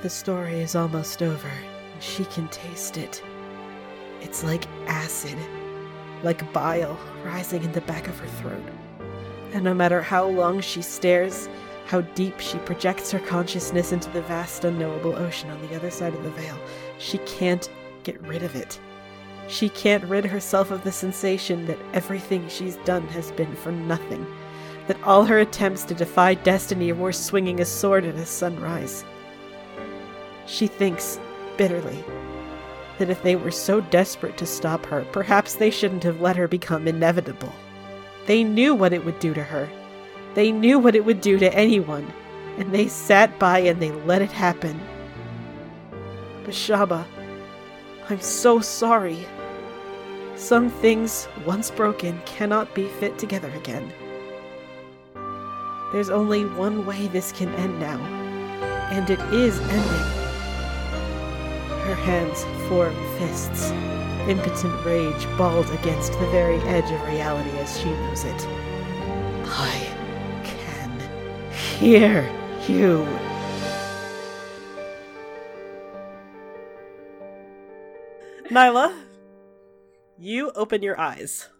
The story is almost over, and she can taste it. It's like acid, like bile rising in the back of her throat. And no matter how long she stares, how deep she projects her consciousness into the vast unknowable ocean on the other side of the veil, she can't get rid of it. She can't rid herself of the sensation that everything she's done has been for nothing, that all her attempts to defy destiny were swinging a sword at a sunrise. She thinks, bitterly, that if they were so desperate to stop her, perhaps they shouldn't have let her become inevitable. They knew what it would do to her. They knew what it would do to anyone, and they sat by and they let it happen. Bashaba, I'm so sorry. Some things, once broken, cannot be fit together again. There's only one way this can end now, and it is ending. Hands form fists, impotent rage balled against the very edge of reality as she knows it. I can hear you. Nyla, you open your eyes.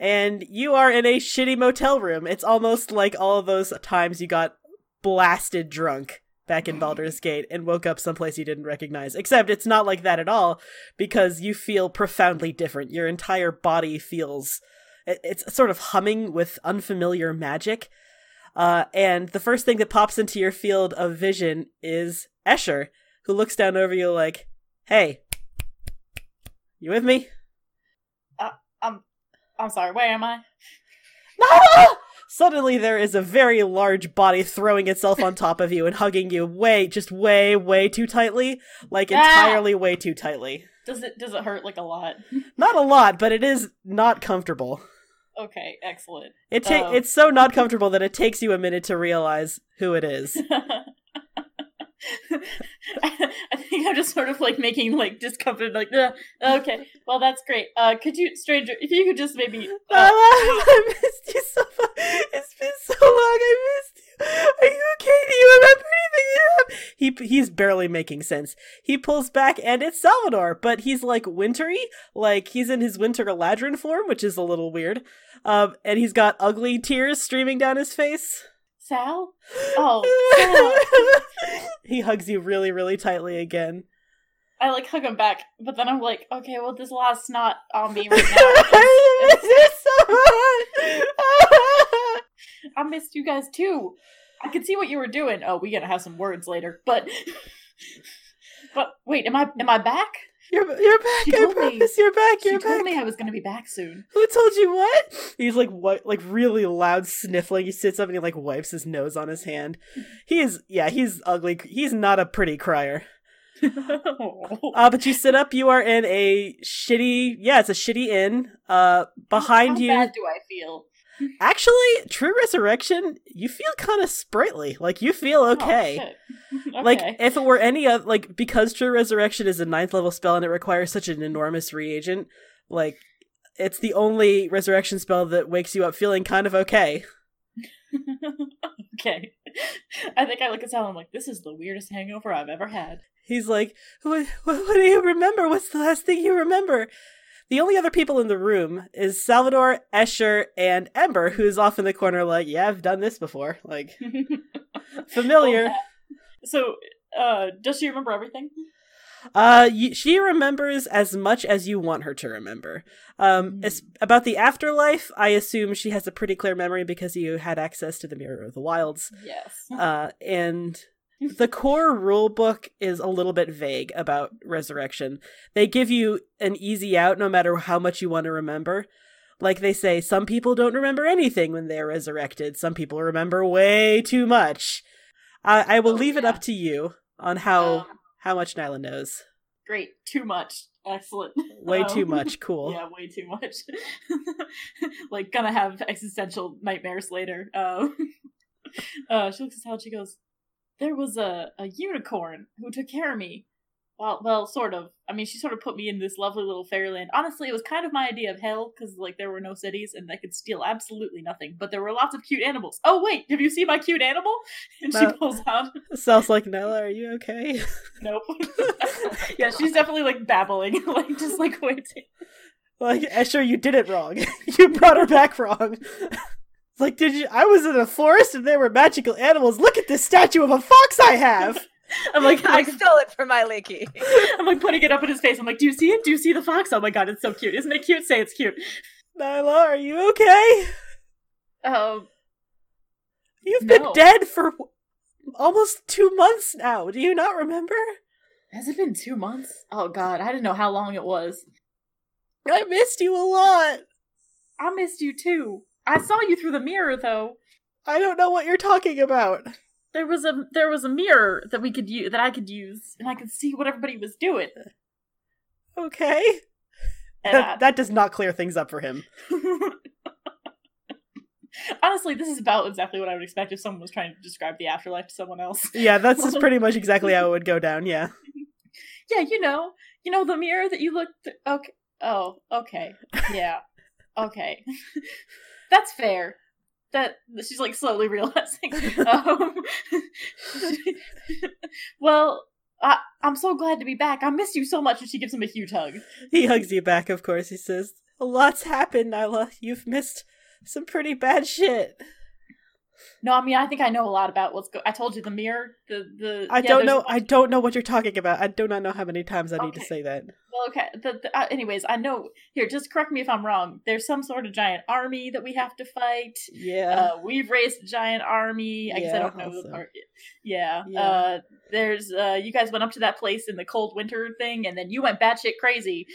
And you are in a shitty motel room. It's almost like all those times you got blasted drunk back in Baldur's Gate and woke up someplace you didn't recognize. Except it's not like that at all because you feel profoundly different. Your entire body feels it's sort of humming with unfamiliar magic. Uh, and the first thing that pops into your field of vision is Escher, who looks down over you like, "Hey, you with me?" Uh, I'm, I'm sorry. Where am I? No! Suddenly, there is a very large body throwing itself on top of you and hugging you way, just way, way too tightly, like Ah! entirely way too tightly. Does it does it hurt like a lot? Not a lot, but it is not comfortable. Okay, excellent. It ta- Oh. it's so not comfortable that it takes you a minute to realize who it is. I think I'm just sort of like making like discomfort, like "Ugh, okay, well that's great. Uh, could you, stranger, if you could just maybe, uh, I missed you so much. It's been so long. I missed you. Are you okay? Do you remember anything? He he's barely making sense. He pulls back, and it's Salvador, but he's like wintry, like he's in his winter Eladrin form, which is a little weird. Um, and he's got ugly tears streaming down his face. Sal? Oh, he hugs you really, really tightly again. I like hug him back, but then I'm like, okay, well this last not on me right now. I miss you so much. I missed you guys too. I could see what you were doing. Oh, we gotta have some words later, but, but wait, am I am I back? You're you're back. She I told me- you're back. You're told back. me I was gonna be back soon. Who told you what? He's like what like really loud sniffling. He sits up and he like wipes his nose on his hand. He is yeah, he's ugly. He's not a pretty crier. Uh but you sit up, you are in a shitty yeah, it's a shitty inn. Uh behind How you bad do I feel? Actually, True Resurrection, you feel kind of sprightly. Like you feel okay. Oh, okay. Like if it were any of like because True Resurrection is a ninth level spell and it requires such an enormous reagent, like it's the only resurrection spell that wakes you up feeling kind of okay. okay. I think I look at Sal and I'm like, this is the weirdest hangover I've ever had. He's like, what, what, what do you remember? What's the last thing you remember? The only other people in the room is Salvador, Escher, and Ember, who's off in the corner, like, yeah, I've done this before. Like, familiar. so, uh, does she remember everything? Uh, she remembers as much as you want her to remember. Um, as- about the afterlife, I assume she has a pretty clear memory because you had access to the Mirror of the Wilds. Yes. Uh, and the core rule book is a little bit vague about resurrection. They give you an easy out no matter how much you want to remember. Like they say, some people don't remember anything when they're resurrected. Some people remember way too much. I, I will Oh, leave it up to you on how Um, how much Nyla knows. great. Too much. Excellent. Way Um, too much. Cool. Yeah, way too much. like, gonna have existential nightmares later. Um, uh, she looks at Sal she goes, There was a, a unicorn who took care of me. well, well, sort of. I mean, she sort of put me in this lovely little fairyland. Honestly, it was kind of my idea of hell because like there were no cities and I could steal absolutely nothing, but there were lots of cute animals. Oh wait, have you seen my cute animal? And she pulls out. Sounds like Nella. Are you okay? Nope. yeah, she's definitely like babbling, like just like waiting. like, Escher, you did it wrong. you brought her back wrong. It's like, did you? I was in a forest and there were magical animals. Look at this statue of a fox I have. I'm like, I stole it from Mielikki. I'm like putting it up in his face. I'm like, do you see it? Do you see the fox? Oh my god, it's so cute. Isn't it cute? Say it's cute. Nyla, are you okay? Um, You've been dead for almost two months now. Do you not remember? has it been two months? Oh god, I didn't know how long it was. I missed you a lot. I missed you too. I saw you through the mirror though. I don't know what you're talking about. There was a there was a mirror that we could use that I could use, and I could see what everybody was doing. Okay. And I- that does not clear things up for him. Honestly, this is about exactly what I would expect if someone was trying to describe the afterlife to someone else. Yeah, that's just pretty much exactly how it would go down, yeah. Yeah, you know, you know the mirror that you looked. Th- okay. Oh, okay. Yeah. Okay. That's fair. That she's like slowly realizing. um, well, I, I'm so glad to be back. I missed you so much, and she gives him a huge hug. He hugs you back, of course. He says, A lot's happened, Nyla. You've missed some pretty bad shit. No, I mean I think I know a lot about what's go. I told you the mirror. The the. I yeah, don't know I don't know what you're talking about. I do not know how many times I need to say that. Well, okay. The, the, uh, anyways, I know. Here, just correct me if I'm wrong. There's some sort of giant army that we have to fight. Yeah. Uh, we've raised a giant army. I guess I Yeah, don't know also. Yeah. Yeah. Uh, there's. Uh, you guys went up to that place in the cold winter thing, and then you went batshit crazy.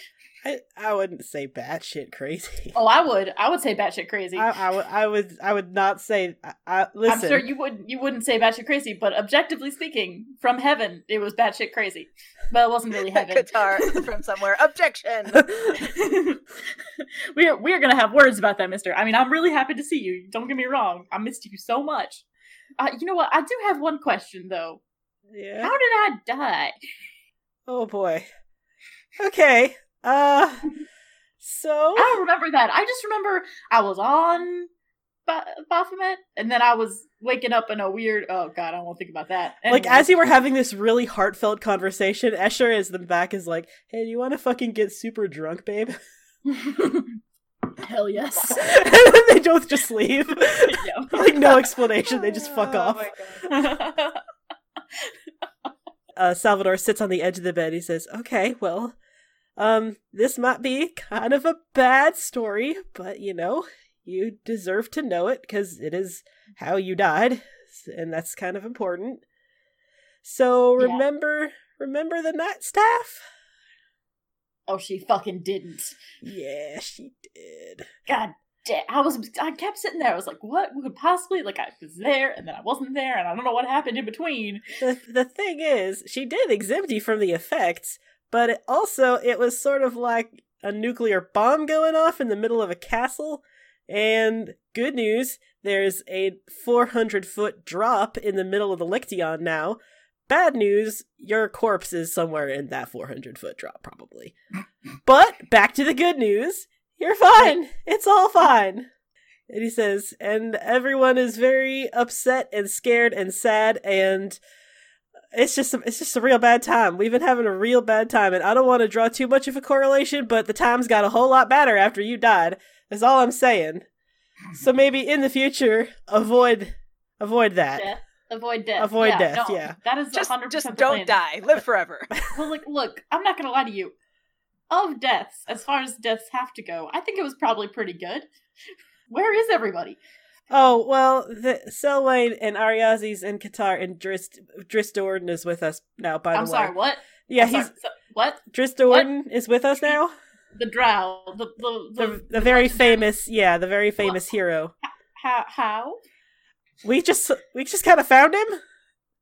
I, I wouldn't say batshit crazy. Oh, I would. I would say batshit crazy. I, I, would, I would I would not say I, I, listen. I'm sure you wouldn't. You wouldn't say batshit crazy, but objectively speaking, from heaven, it was batshit crazy. But it wasn't really heaven. Guitar from somewhere. Objection. we're we're gonna have words about that, Mister. I mean, I'm really happy to see you. Don't get me wrong. I missed you so much. Uh, you know what? I do have one question though. yeah. How did I die? Oh boy. Okay. Uh so I don't remember that. I just remember I was on ba- Baphomet, and then I was waking up in a weird. Oh God, I won't think about that. like as you were having this really heartfelt conversation, Escher is the back is like, "Hey, do you want to fucking get super drunk, babe?" Hell yes. and then they both just leave. yeah. like no explanation, they just fuck Oh off. my God. uh, Salvador sits on the edge of the bed. He says, "Okay, well, um, this might be kind of a bad story, but you know, you deserve to know it because it is how you died, and that's kind of important. So Yeah. remember, remember the night staff? oh, she fucking didn't. Yeah, she did. God damn. I was. I kept sitting there. I was like, what could possibly? Like, I was there, and then I wasn't there, and I don't know what happened in between. The the thing is, she did exempt you from the effects, but it also it was sort of like a nuclear bomb going off in the middle of a castle. And good news, there's a 400 foot drop in the middle of the Liction now. Bad news, your corpse is somewhere in that 400 foot drop, probably. But back to the good news, you're fine. It's all fine. And he says, and everyone is very upset and scared and sad, and it's just a, it's just a real bad time. We've been having a real bad time, and I don't want to draw too much of a correlation, but the times got a whole lot better after you died. That's all I'm saying. So maybe in the future, avoid avoid that. Death. Avoid death. Avoid yeah, death, no, yeah. That is Just, 100% just don't plan. die. Live forever. Well, look, look, I'm not gonna lie to you. Of deaths, as far as deaths have to go, I think it was probably pretty good. Where is everybody? Oh well, the Selwyn and Ariazis and Qatar and Drist Dristorden is with us now. By the way. I'm sorry, what? yeah, I'm he's sorry, so- what? Dristorden is with us now. The drow. The the the, The the very famous, yeah, the very famous hero. How? how? We just we just kind of found him.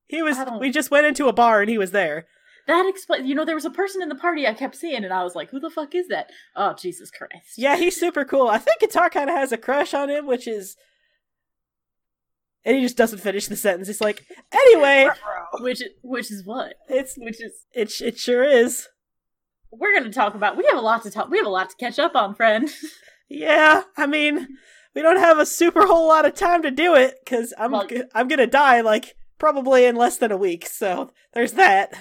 He was. We just went into a bar and he was there. That explains. You know, there was a person in the party I kept seeing, and I was like, "Who the fuck is that?" Oh, Jesus Christ! Yeah, he's super cool. I think Qatar kind of has a crush on him, which is And he just doesn't finish the sentence. He's like, anyway, Which which is what? it's Which is it it sure is. we're gonna talk about. We have a lot to talk. We have a lot to catch up on, friend. Yeah, I mean, we don't have a super whole lot of time to do it because I'm Well- g- I'm gonna die like probably in less than a week. So there's that.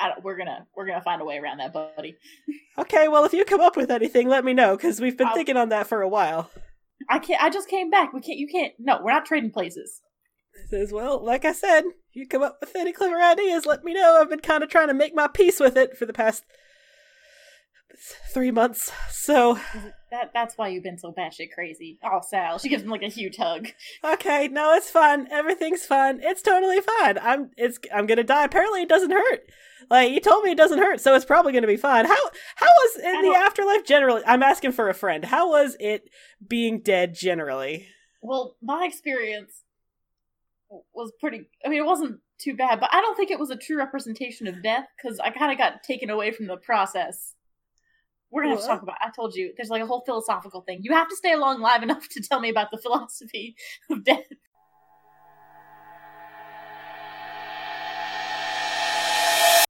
I don't, we're gonna we're gonna find a way around that, buddy. Okay, well if you come up with anything, let me know because we've been I'll- thinking on that for a while. I can't. I just came back. We can't. You can't. No, we're not trading places. Says, well, like I said, if you come up with any clever ideas, let me know. I've been kind of trying to make my peace with it for the past three months. So That that's why you've been so batshit crazy. Oh, Sal. She gives him like a huge hug. okay, no, it's fun. Everything's fun. It's totally fine. I'm it's I'm gonna die. Apparently, it doesn't hurt. Like you told me, it doesn't hurt, so it's probably gonna be fine. How how was in the afterlife generally? I'm asking for a friend. How was it being dead generally? Well, my experience was pretty. I mean, it wasn't too bad, but I don't think it was a true representation of death because I kind of got taken away from the process. We're gonna have to talk about. I told you, there's like a whole philosophical thing. You have to stay along live enough to tell me about the philosophy of death.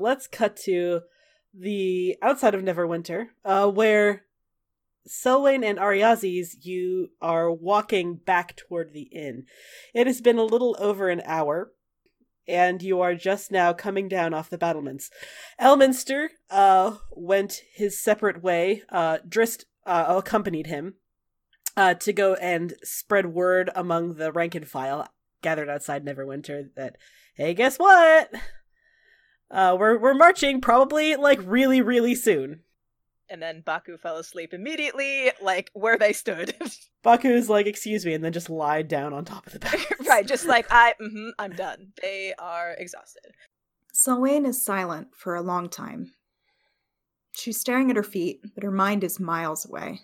Let's cut to the outside of Neverwinter, uh, where Selwyn and Ariazes, you are walking back toward the inn. It has been a little over an hour, and you are just now coming down off the battlements. Elminster uh, went his separate way. Uh, Drist uh, accompanied him uh, to go and spread word among the rank and file gathered outside Neverwinter that, hey, guess what? Uh, we're we're marching probably like really really soon. And then Baku fell asleep immediately, like where they stood. Baku's like, excuse me, and then just lied down on top of the bed. right, just like I, hmm I'm done. They are exhausted. Selwyn is silent for a long time. She's staring at her feet, but her mind is miles away.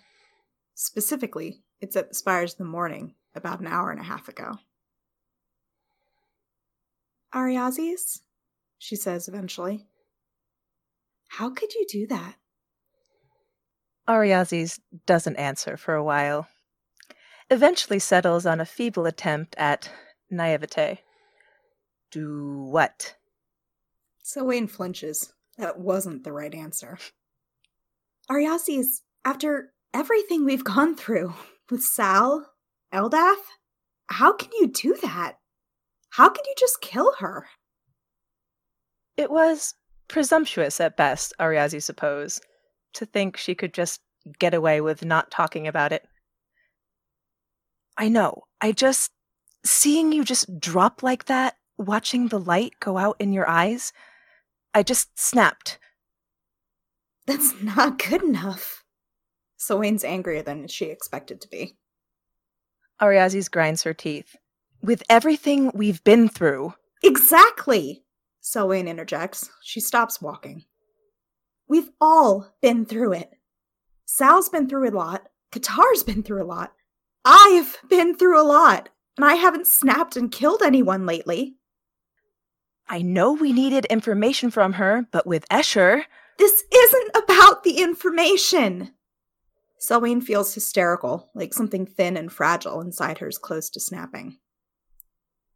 Specifically, it's at the spires of the morning, about an hour and a half ago. Ariazes? She says eventually. How could you do that? Ariazes doesn't answer for a while. Eventually settles on a feeble attempt at naivete. Do what? Selwyn flinches. That wasn't the right answer. Ariazes, after everything we've gone through with Sal, Eldath, how can you do that? How can you just kill her? It was presumptuous at best, Ariazi suppose, to think she could just get away with not talking about it. I know. I just. Seeing you just drop like that, watching the light go out in your eyes, I just snapped. That's not good enough. Selwyn's angrier than she expected to be. Ariazis grinds her teeth. With everything we've been through, Exactly! Selwyn interjects. She stops walking. We've all been through it. Sal's been through a lot. Qatar's been through a lot. I've been through a lot. And I haven't snapped and killed anyone lately. I know we needed information from her, but with Escher, This isn't about the information. Selwyn feels hysterical, like something thin and fragile inside her is close to snapping.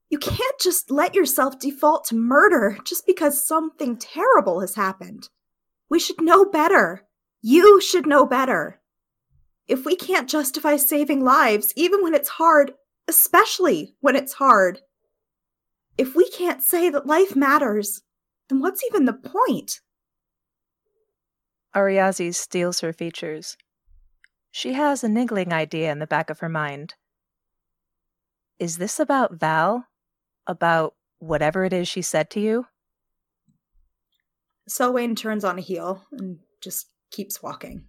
You can't just let yourself default to murder just because something terrible has happened. We should know better. You should know better. If we can't justify saving lives, even when it's hard, especially when it's hard, if we can't say that life matters, then what's even the point? Ariazis steals her features. She has a niggling idea in the back of her mind. Is this about Val? About whatever it is she said to you? Selwyn turns on a heel and just keeps walking.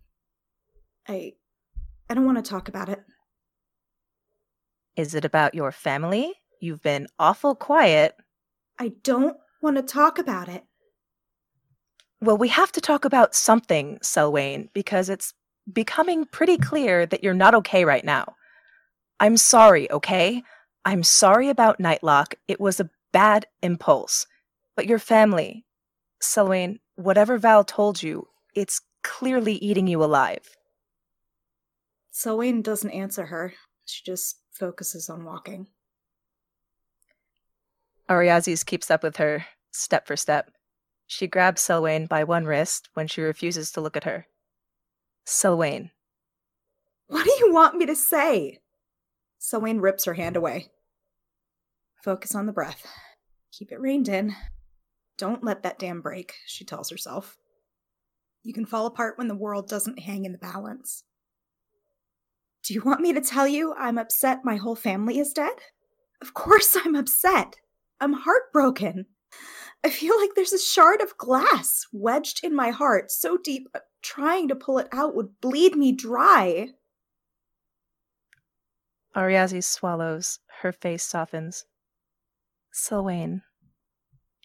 I I don't want to talk about it. Is it about your family? You've been awful quiet. I don't want to talk about it. Well, we have to talk about something, Selwyn, because it's becoming pretty clear that you're not okay right now. I'm sorry, okay? I'm sorry about Nightlock. It was a bad impulse. But your family, Selwyn, whatever Val told you, it's clearly eating you alive. Selwyn doesn't answer her. She just focuses on walking. Ariazes keeps up with her, step for step. She grabs Selwyn by one wrist when she refuses to look at her. Selwyn. What do you want me to say? Selwyn rips her hand away. Focus on the breath. Keep it reined in. Don't let that dam break, she tells herself. You can fall apart when the world doesn't hang in the balance. Do you want me to tell you I'm upset my whole family is dead? Of course I'm upset. I'm heartbroken. I feel like there's a shard of glass wedged in my heart so deep, uh, trying to pull it out would bleed me dry. Ariazi swallows. Her face softens. Selwyn.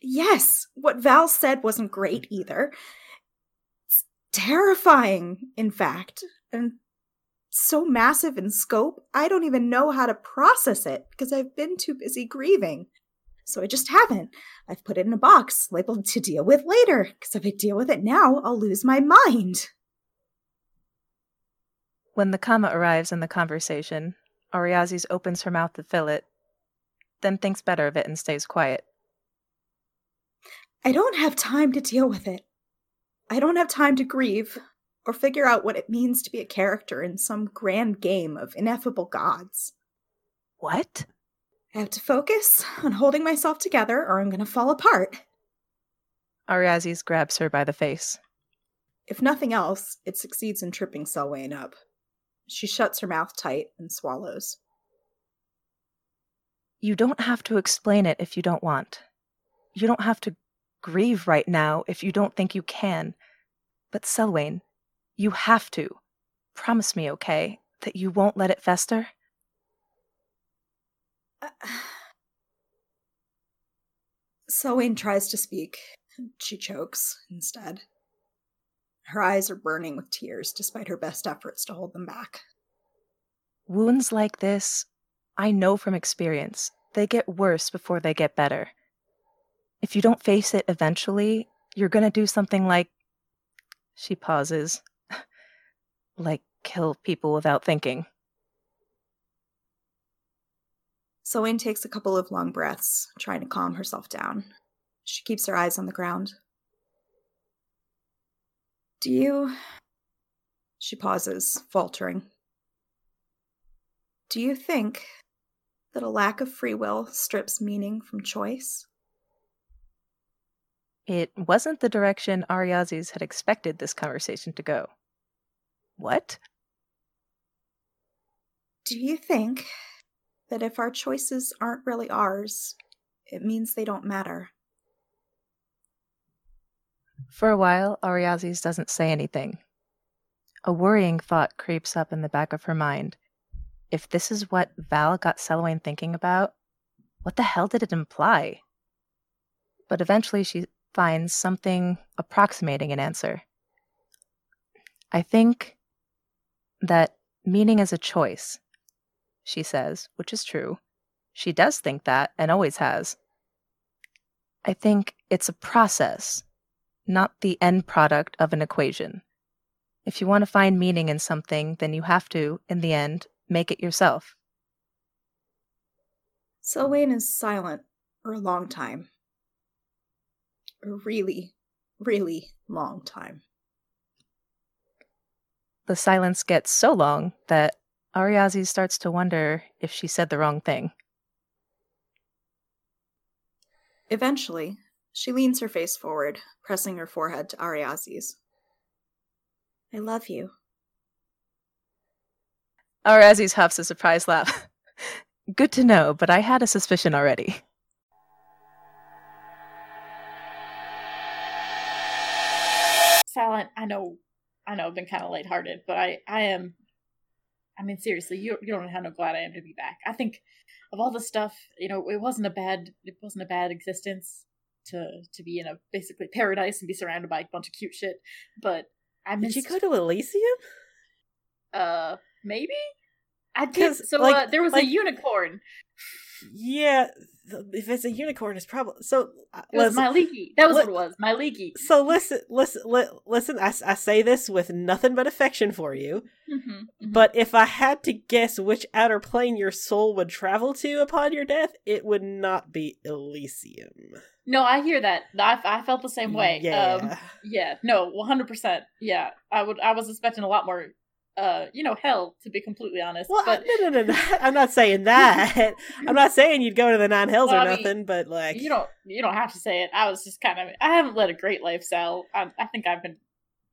Yes, what Val said wasn't great mm. either. It's terrifying, in fact, and so massive in scope, I don't even know how to process it because I've been too busy grieving. So I just haven't. I've put it in a box labeled to deal with later, because if I deal with it now, I'll lose my mind. When the comma arrives in the conversation, Ariazes opens her mouth to fill it, then thinks better of it and stays quiet. I don't have time to deal with it. I don't have time to grieve or figure out what it means to be a character in some grand game of ineffable gods. What? I have to focus on holding myself together or I'm going to fall apart. Ariazes grabs her by the face. If nothing else, it succeeds in tripping Selwyn up. She shuts her mouth tight and swallows. You don't have to explain it if you don't want. You don't have to grieve right now if you don't think you can. But Selwyn, you have to. Promise me, okay, that you won't let it fester? Uh, Selwyn tries to speak. She chokes instead. Her eyes are burning with tears despite her best efforts to hold them back. Wounds like this, I know from experience, they get worse before they get better. If you don't face it eventually, you're going to do something like. She pauses. like kill people without thinking. Selwyn takes a couple of long breaths, trying to calm herself down. She keeps her eyes on the ground. Do you. She pauses, faltering. Do you think that a lack of free will strips meaning from choice? It wasn't the direction Ariazes had expected this conversation to go. What? Do you think that if our choices aren't really ours, it means they don't matter? For a while, Ariazes doesn't say anything. A worrying thought creeps up in the back of her mind. If this is what Val got Selwyn thinking about, what the hell did it imply? But eventually she finds something approximating an answer. I think that meaning is a choice, she says, which is true. She does think that and always has. I think it's a process, not the end product of an equation. If you want to find meaning in something, then you have to, in the end, make it yourself. Selwyn is silent for a long time. A really, really long time. The silence gets so long that Ariazi starts to wonder if she said the wrong thing. Eventually, she leans her face forward, pressing her forehead to Ariazi's. I love you. Ariazes huffs a surprised laugh. Good to know, but I had a suspicion already. Silent, I know I know I've been kind of lighthearted, but I I am. I mean, seriously, you you don't know how glad I am to be back. I think of all the stuff, you know, it wasn't a bad it wasn't a bad existence to to be in a basically paradise and be surrounded by a bunch of cute shit. But I missed. Did you go to Elysium? Uh, maybe. I did. So like, uh, there was like, a unicorn. Yeah, if it's a unicorn, it's probably so. uh, It was Mielikki. That was li- what it was. Mielikki. so listen, listen, li- listen. I say this with nothing but affection for you. Mm-hmm. But if I had to guess which outer plane your soul would travel to upon your death, it would not be Elysium. no, I hear that. I, I felt the same way. Yeah. Um, yeah. No, one hundred percent. Yeah. I would. I was expecting a lot more. Uh, you know, hell. To be completely honest, well, but no, no, no, no. I'm not saying that. I'm not saying you'd go to the nine hells Well, or I mean, nothing. but like, you don't. You don't have to say it. I was just kind of. I haven't led a great life, Sal. I, I think I've been.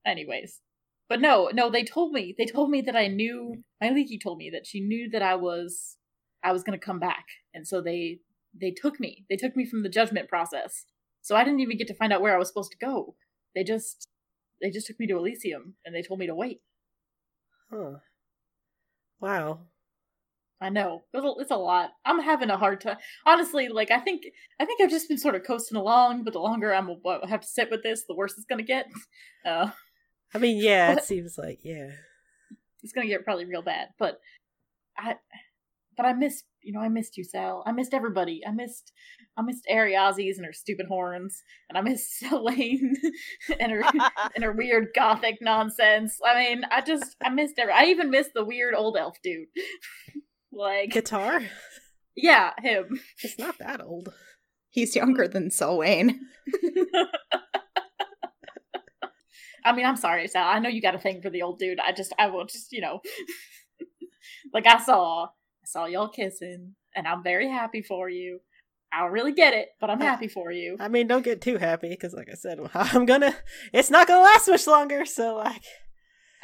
Anyways. But no, no, they told me. They told me that I knew. Mielikki told me that she knew that I was. I was gonna come back, and so they they took me. They took me from the judgment process. So I didn't even get to find out where I was supposed to go. They just they just took me to Elysium and they told me to wait. Huh? Wow. I know it's a, it's a lot. I'm having a hard time. Honestly, like I think I think I've just been sort of coasting along, but the longer I'm I have to sit with this, the worse it's gonna get. Uh, I mean, yeah, it seems like yeah. it's gonna get probably real bad. But I, but I missed you know I missed you, Sal. I missed everybody. I missed I missed Ariazis and her stupid horns, and I missed Selene and her and her weird gothic nonsense. I mean, I just I missed every. I even missed the weird old elf dude. like, Guitar. yeah, him. It's not that old. He's younger than Selwyn. I mean, I'm sorry, Sal. I know you got a thing for the old dude. I just, I will just, you know, like I saw, I saw y'all kissing, and I'm very happy for you. I don't really get it, but I'm happy for you. I mean, don't get too happy because, like I said, I'm gonna. It's not gonna last much longer. So, like,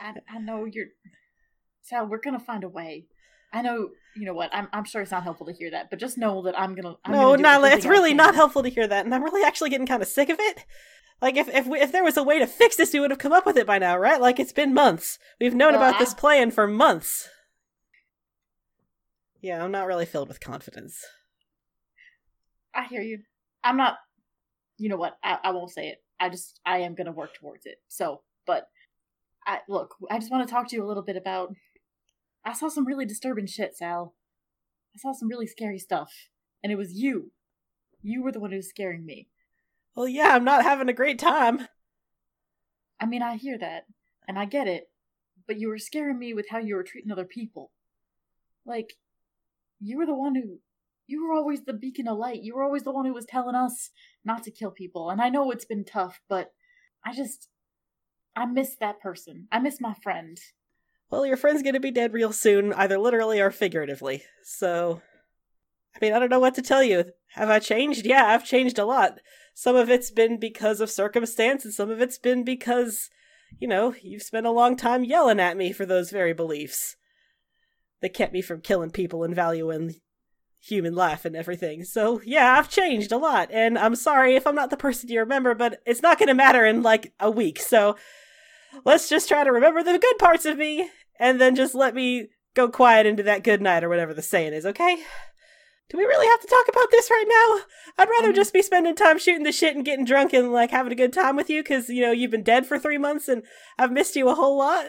I, I know you're, So We're gonna find a way. I know. You know what? I'm, I'm sure it's not helpful to hear that, but just know that I'm gonna. I'm no, gonna not. It's really not helpful to hear that, and I'm really actually getting kind of sick of it. Like, if if we, if there was a way to fix this, we would have come up with it by now, right? Like, it's been months. We've known Well, about this plan for months. Yeah, I'm not really filled with confidence. I hear you. I'm not. You know what? I, I won't say it. I just I am gonna work towards it. So, but I look. I just want to talk to you a little bit about. I saw some really disturbing shit, Sal. I saw some really scary stuff, and it was you. You were the one who was scaring me. Well, yeah, I'm not having a great time. I mean, I hear that, and I get it, but you were scaring me with how you were treating other people. Like, you were the one who. You were always the beacon of light. You were always the one who was telling us not to kill people. And I know it's been tough, but I just. I miss that person. I miss my friend. Well, your friend's gonna be dead real soon, either literally or figuratively. So, I mean, I don't know what to tell you. Have I changed? Yeah, I've changed a lot. Some of it's been because of circumstance, and some of it's been because, you know, you've spent a long time yelling at me for those very beliefs that kept me from killing people and valuing human life and everything. So, yeah, I've changed a lot, and I'm sorry if I'm not the person you remember, but it's not gonna matter in like a week, so let's just try to remember the good parts of me and then just let me go quiet into that good night or whatever the saying is, okay? Do we really have to talk about this right now? I'd rather Um, just be spending time shooting the shit and getting drunk and like having a good time with you because you know you've been dead for three months and I've missed you a whole lot.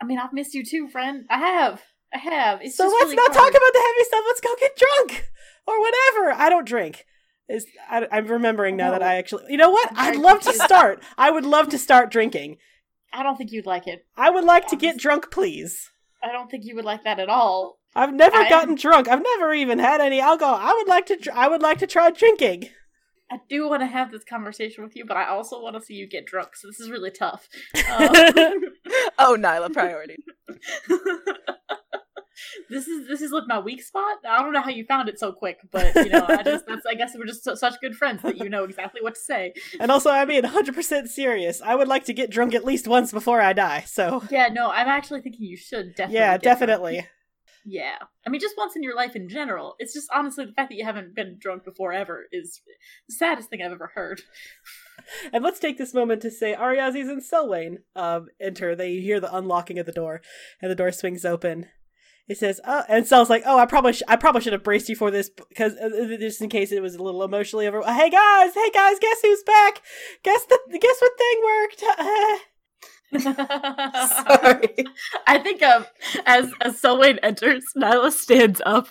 I mean, I've missed you too, friend. I have. I have. It's so just let's really not hard. talk about the heavy stuff. Let's go get drunk or whatever. I don't drink. Is I, I'm remembering now that I actually. You know what? I'm I'd love to start. I would love to start drinking. I don't think you'd like it. I would like to get drunk, please. I don't think you would like that at all. I've never I- gotten drunk. I've never even had any alcohol. I would like to. Tr- I would like to try drinking. I do want to have this conversation with you, but I also want to see you get drunk. So this is really tough. Um, oh, Nyla, priority. this is this is like my weak spot. I don't know how you found it so quick, but you know, I just that's I guess we're just so, such good friends that you know exactly what to say. And also, I mean, 100 percent serious. I would like to get drunk at least once before I die. So Yeah, no, I'm actually thinking you should definitely. yeah, get drunk. definitely. Yeah, I mean, just once in your life in general. It's just honestly the fact that you haven't been drunk before ever is the saddest thing I've ever heard. And let's take this moment to say Ariazis and Selwyn um, enter. They hear the unlocking of the door, and the door swings open. It says, "Oh," and Sel's like, "Oh, I probably, sh- I probably should have braced you for this because uh, uh, just in case it was a little emotionally over." Hey guys, hey guys, guess who's back? Guess the, guess what thing worked? Sorry. I think um, as as Selwyn enters, Nyla stands up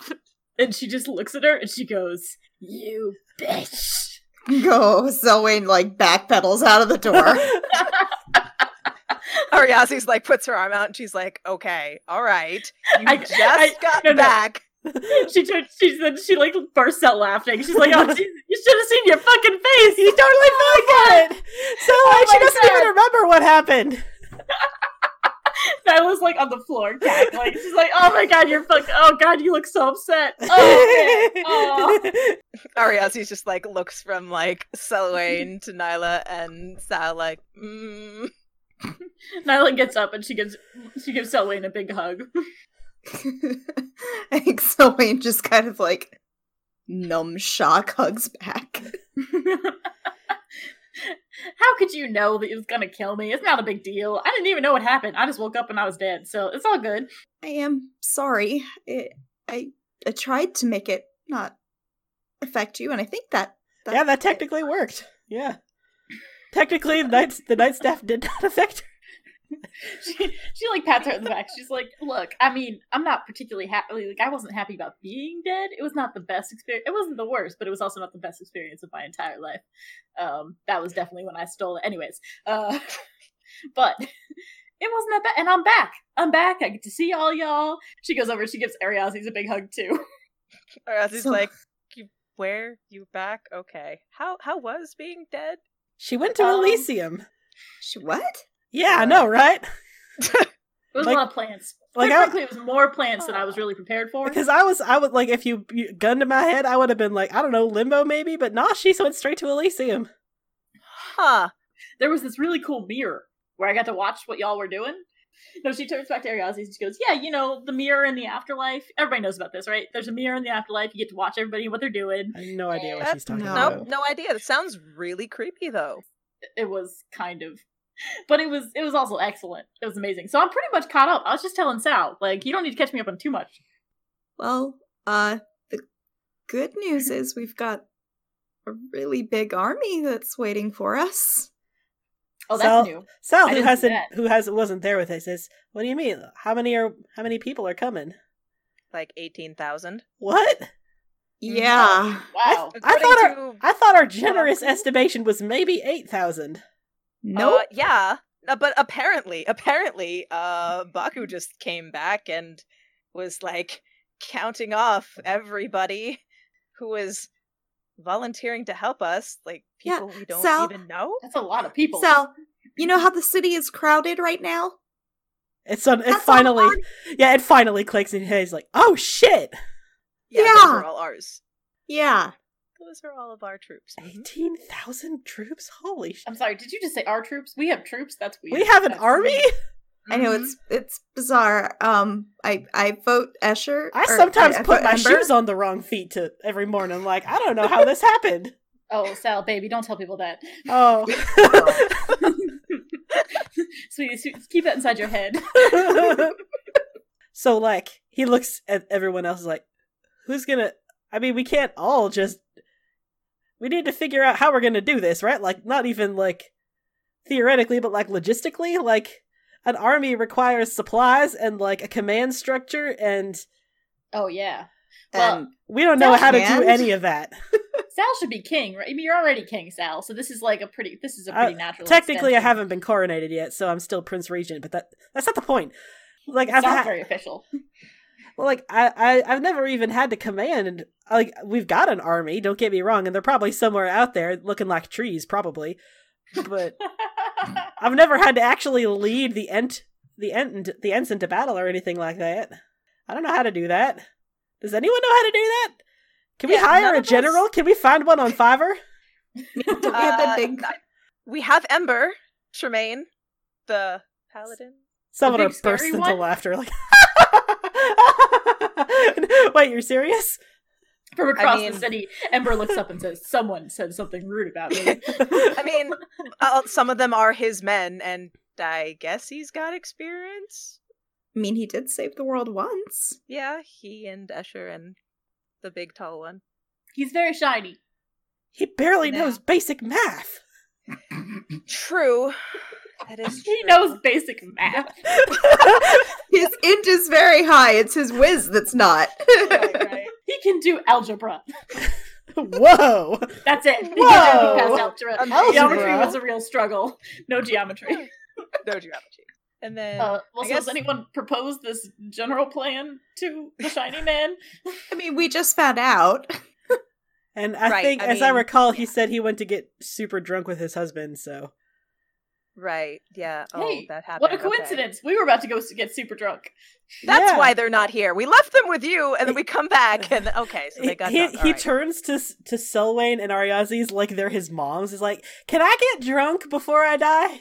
and she just looks at her and she goes, "You bitch." Go, Selwyn like backpedals out of the door. Ariazi's like puts her arm out and she's like, "Okay, all right, you I- just I- got no, no. back." she turned, she then she like bursts out laughing. She's like, "Oh, geez, you should have seen your fucking face. You totally Oh my god! So like, she doesn't God. even remember what happened. Nyla's like on the floor, cackling. She's like, "Oh my god, you're fuck. Oh god, you look so upset. Oh, okay. Aw." Ariazi just like looks from like Selwyn to Nyla and Sal like, mm. Nyla gets up and she gives she gives Selwyn a big hug. I think Selwyn just kind of like numb shock hugs back. How could you know that it was gonna kill me? It's not a big deal. I didn't even know what happened. I just woke up and I was dead, so it's all good. I am sorry. It, I I tried to make it not affect you, and I think that, that yeah, that technically worked. Yeah, technically, the night the night staff did not affect her. she she like pats her in the back. She's like, "Look, I mean, I'm not particularly happy. Like, I wasn't happy about being dead. It was not the best experience. It wasn't the worst, but it was also not the best experience of my entire life. Um, that was definitely when I stole it. Anyways, uh, but it wasn't that bad. And I'm back. I'm back. I get to see all y'all. She goes over. She gives Ariazi's a big hug too. Ariazi's So- like, "You where? You back? Okay. How how was being dead?" She went to Um, Elysium. She what? Yeah, I know, right? It was Like- a lot of plants. like Quite I- frankly, it was more plants than I was really prepared for. Because I was, I would like, if you, you gun to my head, I would have been like, I don't know, limbo maybe, but nah, she went straight to Elysium. Huh. there was this really cool mirror where I got to watch what y'all were doing. No, she turns back to Ariazi and she goes, Yeah, you know, the mirror in the afterlife. Everybody knows about this, right? There's a mirror in the afterlife. You get to watch everybody what they're doing. I have no idea what That- she's talking no. No, about. no idea. That sounds really creepy though. It was kind of but it was it was also excellent. It was amazing. So I'm pretty much caught up. I was just telling Sal, like, you don't need to catch me up on too much. Well, uh, the good news is we've got a really big army that's waiting for us. Oh, that's Sal- new. Sal, I who didn't see hasn't, who has wasn't there with us, says, "What do you mean? How many are, how many people are coming? Like eighteen thousand. What? Yeah. Wow. I thought our, I thought our generous estimation was maybe eight thousand. Nope. Uh, yeah, uh, but apparently, apparently, uh, Baku just came back and was like counting off everybody who was volunteering to help us, like Yeah, people we don't Sal- even know. That's a lot of people. Sal, you know how the city is crowded right now? It's on. It That's finally, all yeah, it finally clicks in his. He's like, "Oh shit, Yeah, those Yeah. are all ours. Yeah. Those are all of our troops. Eighteen thousand troops! Holy shit! I'm sorry, did you just say our troops? We have troops? That's weird. We have an That's army. weird. I know Mhm. it's it's bizarre. Um, I I vote Escher. I or sometimes I- I put vote my Ember. shoes on the wrong feet to every morning. Like, I don't know how this happened. Oh, Sal, baby, don't tell people that. Oh. Sweetie, sweetie, keep that inside your head. so like he looks at everyone else like who's gonna i mean we can't all just we need to figure out how we're gonna do this right like not even like theoretically but like logistically like an army requires supplies and like a command structure and Oh yeah. Well, And we don't know how to do any of that Sal should be king, right? I mean, you're already king, Sal. So this is like a pretty. This is a Uh, pretty natural. technically i haven't been coronated yet so i'm still prince regent but that that's not the point like i've Sounds had, very official. Well, like I, I, I've never even had to command. And like we've got an army. Don't get me wrong, and they're probably somewhere out there looking like trees, probably. But I've never had to actually lead the ent, the ent, the ensign to battle or anything like that. I don't know how to do that. Does anyone know how to do that? Can we Yeah, hire a of us- general? Can we find one on Fiverr? don't we have that Uh, big? I- we have Ember, Tremaine, the paladin. Someone big will burst into one? laughter. Like, wait, you're serious? From across mean- the city, Ember looks up and says, "Someone said something rude about me." I mean, uh, some of them are his men, and I guess he's got experience. I mean, he did save the world once. Yeah, he and Escher and the big tall one. He's very shiny. he barely Yeah. knows basic math. True. That is true. He knows basic math. His int is very high. It's his Wis that's not. right, right. He can do algebra. Whoa! That's it. He Whoa! can algebra. Geometry was a real struggle. No geometry. no geometry. And then Uh, well, I so has guess- anyone proposed this general plan to the shiny man? I mean, we just found out. And I Right, think, I as I mean, recall, he said he went to get super drunk with his husband. So right, yeah. Oh, hey, that happened. what a okay. coincidence! We were about to go get super drunk. That's Yeah. why they're not here. We left them with you, and then we come back, and okay, so they got he, he All right. turns to to Selwyn and Ariazi's like they're his moms. Is like, can I get drunk before I die?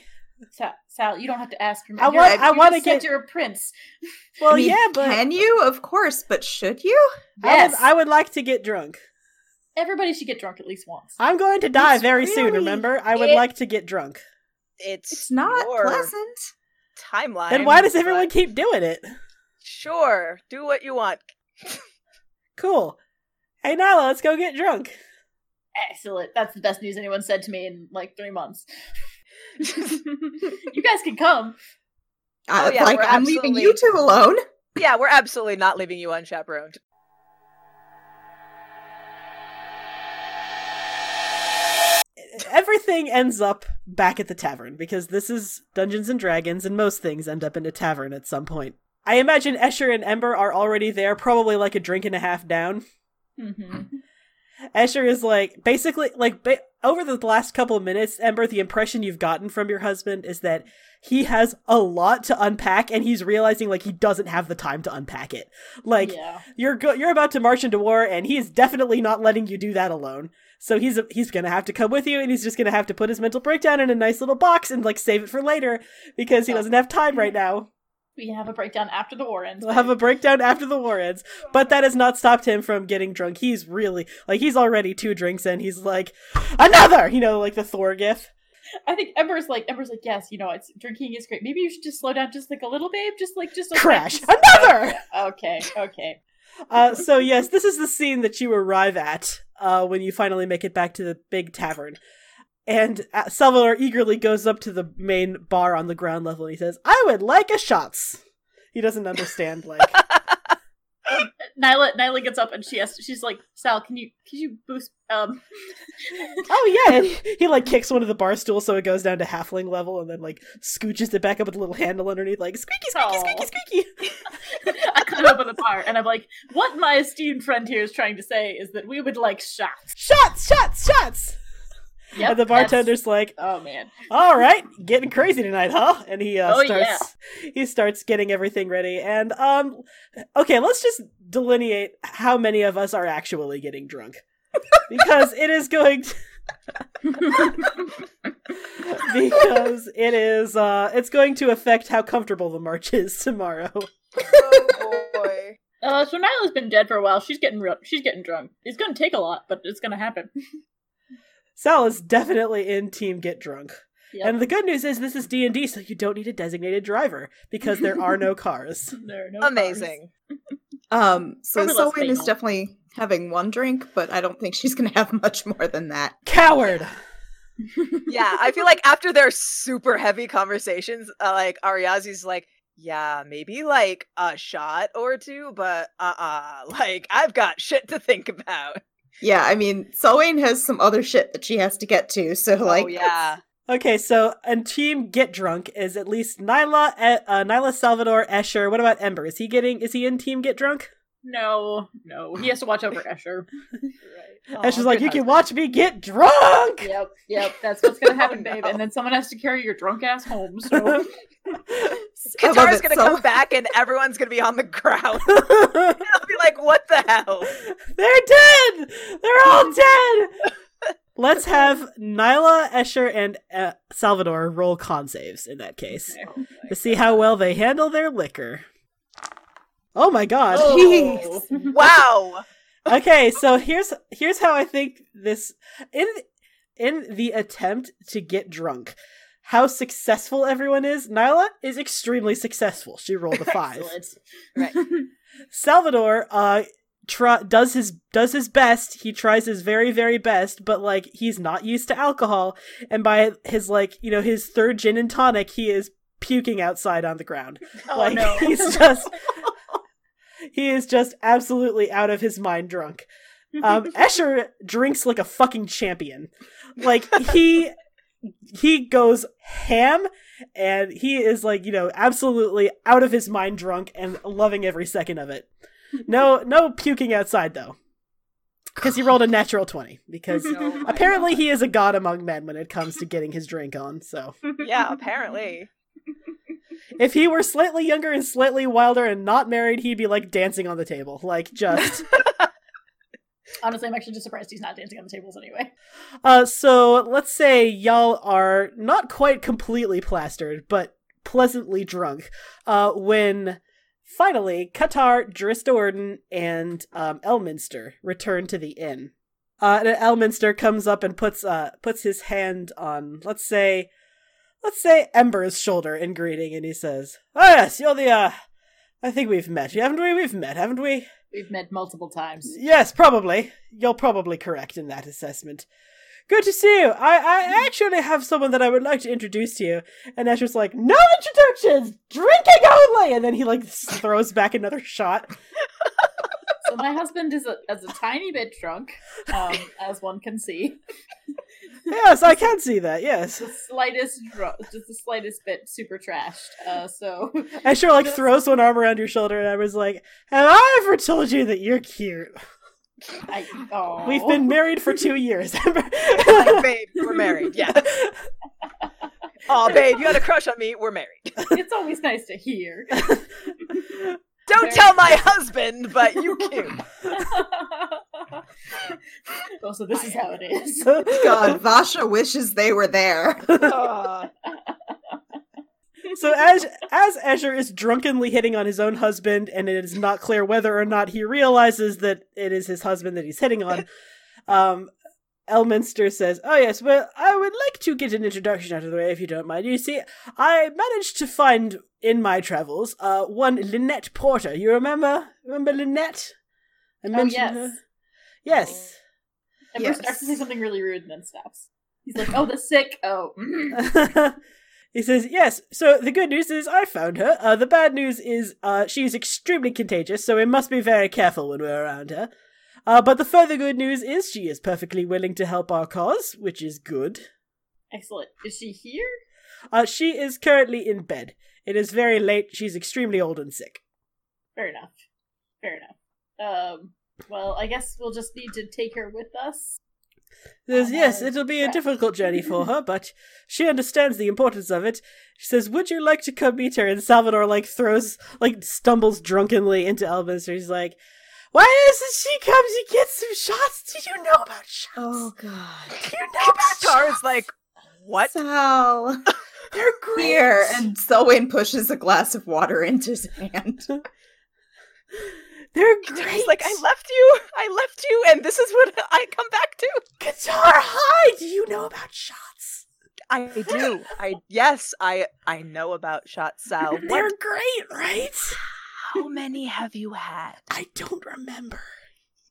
Sal, Sal you don't have to ask for me. I You're- want- I wanna get- you're a prince. Well, I mean, yeah, but can you? Of course, but should you? I Yes, would, I would like to get drunk. everybody should get drunk at least once. I'm going to die It's very soon. Remember, I would it- like to get drunk. It's It's not your pleasant. timeline. Then why does everyone but keep doing it? Sure, do what you want. Cool. Hey, Nyla, let's go get drunk. Excellent. That's the best news anyone said to me in like three months. you guys can come. Uh, Oh, yeah, like I'm leaving you two alone. Yeah, we're absolutely not leaving you unchaperoned. Everything ends up back at the tavern because this is Dungeons and Dragons, and most things end up in a tavern at some point. I imagine Escher and Ember are already there, probably like a drink and a half down. Mm-hmm. Escher is like basically like ba- over the last couple of minutes, Ember. The impression you've gotten from your husband is that he has a lot to unpack, and he's realizing like he doesn't have the time to unpack it. Like yeah. you're go- you're about to march into war, and he is definitely not letting you do that alone. So he's he's gonna have to come with you, and he's just gonna have to put his mental breakdown in a nice little box and like save it for later because he doesn't have time right now. We have a breakdown after the war ends. We'll have a breakdown after the war ends. But that has not stopped him from getting drunk. He's really like he's already two drinks in. He's like another, you know, like the Thor gif. I think Ember's like Ember's like yes, you know, it's drinking is great. Maybe you should just slow down just like a little, babe. Just like just a Crash. just- Another. Okay, okay. Uh, so yes, this is the scene that you arrive at uh, when you finally make it back to the big tavern. And uh, Salvador eagerly goes up to the main bar on the ground level and he says, "I would like a shots." He doesn't understand like Nyla Nyla gets up and she has she's like Sal, can you can you boost um Oh yeah, he, he, like kicks one of the bar stools so it goes down to halfling level, and then like scooches it back up with a little handle underneath, like squeaky, squeaky, squeaky, Aw. squeaky. I come up with the bar and I'm like, what my esteemed friend here is trying to say is that we would like shots. Shots, shots, shots. Yep, and the that's- bartender's like, Oh man. "All right, getting crazy tonight, huh?" And he uh, Oh, starts he starts getting everything ready. And um, okay, let's just delineate how many of us are actually getting drunk, because it is going. To- because it is uh it's going to affect how comfortable the march is tomorrow. oh boy. Uh, so Nyla's been dead for a while. She's getting real. She's getting drunk. It's gonna take a lot, but it's gonna happen. Sal is definitely in team get drunk. Yep. And the good news is this is D&D so you don't need a designated driver because there are no cars. There are no Amazing. Um, so Probably Selwyn is definitely having one drink, but I don't think she's gonna have much more than that. Coward. yeah, I feel like after their super heavy conversations, uh, like Ariazi's like, yeah, maybe like a shot or two, but uh uh like I've got shit to think about. Yeah, I mean, Selwyn has some other shit that she has to get to, so like, oh yeah. Okay, so and team get drunk is at least Nyla, uh, Nyla Salvador, Escher. What about Ember? Is he getting? Is he in team get drunk? No, no. He has to watch over Escher. Right. Escher's like, you can watch me get drunk. Yep, yep. That's what's gonna happen, babe. And then someone has to carry your drunk ass home. So I love Katara's gonna Sel- come back and everyone's gonna be on the ground. I'll be like, what the hell? They're dead. They're all dead. Let's have Nyla, Escher, and uh, Salvador roll con saves in that case to see how well they handle their liquor. Oh my god. Oh. Wow. Okay, so here's here's how I think this in in the attempt to get drunk. How successful everyone is. Nyla is extremely successful. She rolled a five. Right. Salvador uh try does his does his best. He tries his very very best, but like he's not used to alcohol and by his like, you know, his third gin and tonic, he is puking outside on the ground. Oh like no. he's just he is just absolutely out of his mind drunk. Um, Escher drinks like a fucking champion. Like he he goes ham and he is like, you know, absolutely out of his mind drunk and loving every second of it. No no puking outside though. Because he rolled a natural 20. Because Oh apparently God. he is a god among men when it comes to getting his drink on, so. Yeah, apparently. If he were slightly younger and slightly wilder and not married, he'd be like dancing on the table. Like just Honestly, I'm actually just surprised he's not dancing on the tables anyway. Uh, so let's say y'all are not quite completely plastered, but pleasantly drunk. Uh, when finally Qatar, Drista Orden, and um, Elminster return to the inn. Uh, and Elminster comes up and puts uh puts his hand on let's say let's say Ember's shoulder in greeting, and he says, "Oh yes, you're the uh." I think we've met, haven't we? We've met, haven't we? We've met multiple times. Yes, probably. You're probably correct in that assessment. Good to see you. I, I actually have someone that I would like to introduce to you. And Escher's like, no introductions! Drinking only! And then he like throws back another shot. So my husband is a, is a tiny bit drunk, um, as one can see. Yes, I can see that, yes. The slightest, dr- just the slightest bit super trashed. Uh, so sure like throws one arm around your shoulder and I was like, have I ever told you that you're cute? I, oh. We've been married for two years. Like, babe, we're married. Yeah. Oh, babe, you had a crush on me. We're married. It's always nice to hear. Don't Very- tell my husband, but you cute. oh, so this is how it is. God, Vasha wishes they were there. So as as Escher is drunkenly hitting on his own husband, and it is not clear whether or not he realizes that it is his husband that he's hitting on, um, Elminster says, "Oh yes, well, I would like to get an introduction out of the way, if you don't mind. You see, I managed to find in my travels, uh, one Lynette Porter. You remember? Remember Lynette? I Oh, yes. her. Yes." Ember Yes. starts to say something really rude and then stops. He's like, "Oh, the sick. Oh, mm. he says, Yes, so the good news is I found her. Uh, the bad news is uh, she's extremely contagious, so we must be very careful when we're around her. Uh, but the further good news is she is perfectly willing to help our cause, which is good. excellent. Is she here? Uh, she is currently in bed. It is very late. She's extremely old and sick. Fair enough. Fair enough. Um. Well, I guess we'll just need to take her with us. Says, yes, it'll be a difficult journey for her, but she understands the importance of it. She says, Would you like to come meet her? And Salvador, like, throws, like, stumbles drunkenly into Elvis. He's like, Why doesn't she come to get some shots? Do you know about shots? Oh God. Do you know about Tara's shots? like, what? Sal. They're great. Here, and Selwyn pushes a glass of water into his hand. They're great. like, I left you. I left you, and this is what I come back to. Guitar Hi, Do you know about shots? I do. I yes, I I know about shots, Sal. They're What? great, right? How many have you had? I don't remember.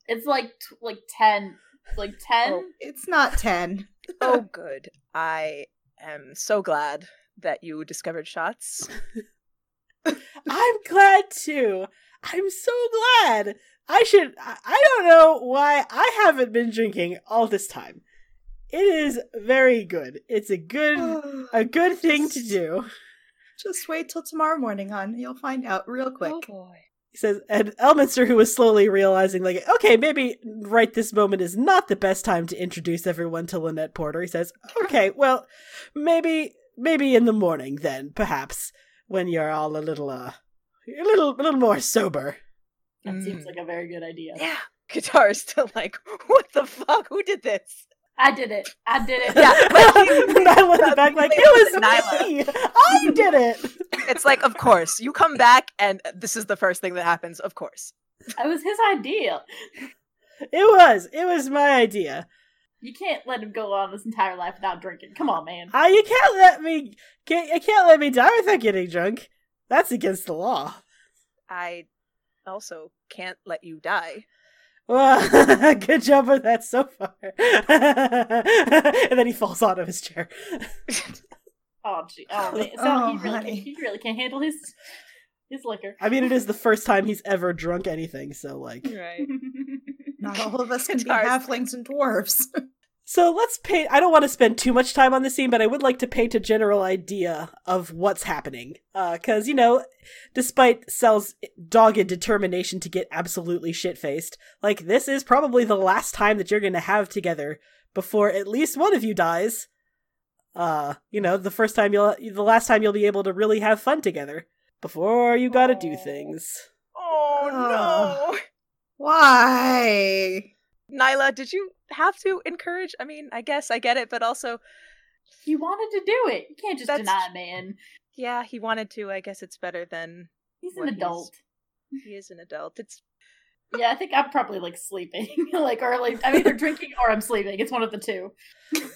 It's like t- like ten, like ten. Oh. It's not ten. Oh, good. I am so glad that you discovered shots. I'm glad too. I'm so glad. I should. I I don't know why I haven't been drinking all this time. It is very good. It's a good a good thing to do. Just wait till tomorrow morning, hon. You'll find out real quick. Oh boy. He says, and Elminster, who was slowly realizing, like, okay, maybe right this moment is not the best time to introduce everyone to Lynette Porter. He says, okay, well, maybe, maybe in the morning then, perhaps, when you're all a little, uh, a little, a little more sober. That seems Mm. like a very good idea. Yeah. Guitar is still like, what the fuck? Who did this? I did it. I did it. Yeah, but he- Nyla in the back, like, it was Nyla. me. I did it. It's like, of course. You come back, and this is the first thing that happens. Of course. It was his idea. It was. It was my idea. You can't let him go on his entire life without drinking. Come on, man. Uh, you can't let me. Can't, you can't let me die without getting drunk. That's against the law. I also can't let you die. Well, good job with that so far. and then he falls out of his chair. Oh, gee. Oh, man. So Oh, he, really can't, he really can't handle his. His liquor. I mean, it is the first time he's ever drunk anything, so like. Right. Not all of us can be Guitars. halflings and dwarves. So let's paint. I don't want to spend too much time on the scene, but I would like to paint a general idea of what's happening. Because, you know, despite Cell's dogged determination to get absolutely shit faced, like, this is probably the last time that you're going to have together before at least one of you dies. Uh, you know, the first time you'll, the last time you'll be able to really have fun together before you gotta do Aw. things. Oh no. Why? Nyla, did you have to encourage? I mean, I guess I get it, but also, He wanted to do it. You can't just deny a man. yeah, he wanted to. I guess it's better than He's an he's- adult. he is an adult. It's Yeah, I think I'm probably like sleeping, like or like I'm either drinking or I'm sleeping. It's one of the two.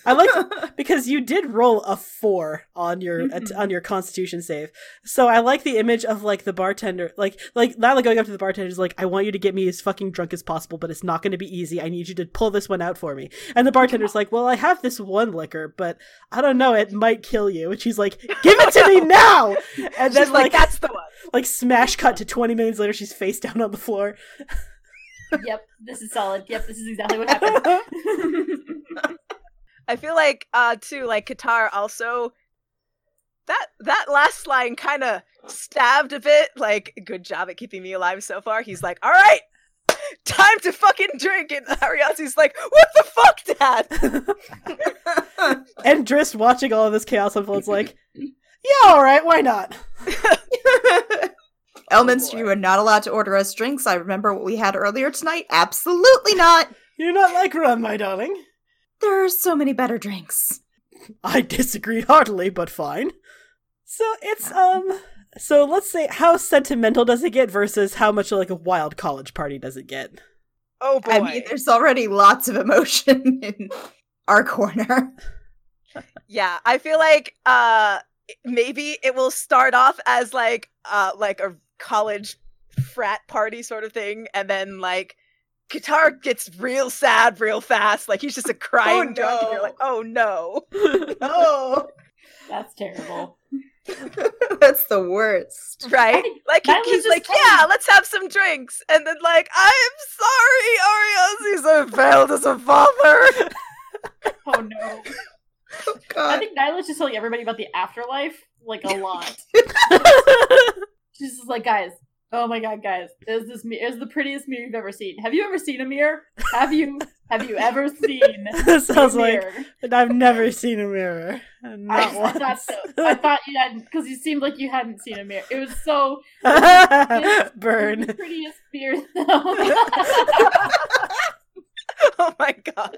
I like because you did roll a four on your Mhm. on your Constitution save. So I like the image of like the bartender, like like Lila going up to the bartender is like, "I want you to get me as fucking drunk as possible, but it's not going to be easy. I need you to pull this one out for me." And the bartender's like, "Well, I have this one liquor, but I don't know, it might kill you." And she's like, "Give it to me now!" And then like, like that's the one. like smash cut to twenty minutes later, she's face down on the floor. Yep, this is solid. Yep, this is exactly what happened. I feel like uh too like Qatar also that that last line kind of stabbed a bit. Like, good job at keeping me alive so far. He's like, all right, time to fucking drink. And Ariazi's like, what the fuck, Dad? and Driss watching all of this chaos unfold is like, "Yeah, all right, why not?" Elminster, boy. you are not allowed to order us drinks. I remember what we had earlier tonight. Absolutely not. You're not like rum, my darling. There are so many better drinks. I disagree heartily, but fine. So it's um so let's say how sentimental does it get versus how much like a wild college party does it get? Oh boy. I mean, there's already lots of emotion in our corner. Yeah, I feel like uh maybe it will start off as like uh like a college frat party sort of thing and then like guitar gets real sad real fast like he's just a oh, crying drunk and you're like oh no Oh, That's terrible. that's the worst. right think like he- he's like funny. yeah let's have some drinks and then like i'm sorry arias I failed as a father Oh no. Oh, I think Nyla's just telling everybody about the afterlife like a lot. She's just like, guys, oh my god, guys, is this is the prettiest mirror you've ever seen? Have you ever seen a mirror? Have you have you ever seen This sounds a like mirror? I've never seen a mirror. Not I, I once. thought so. I thought you hadn't because you seemed like you hadn't seen a mirror. It was so Burn. the prettiest mirror. oh my god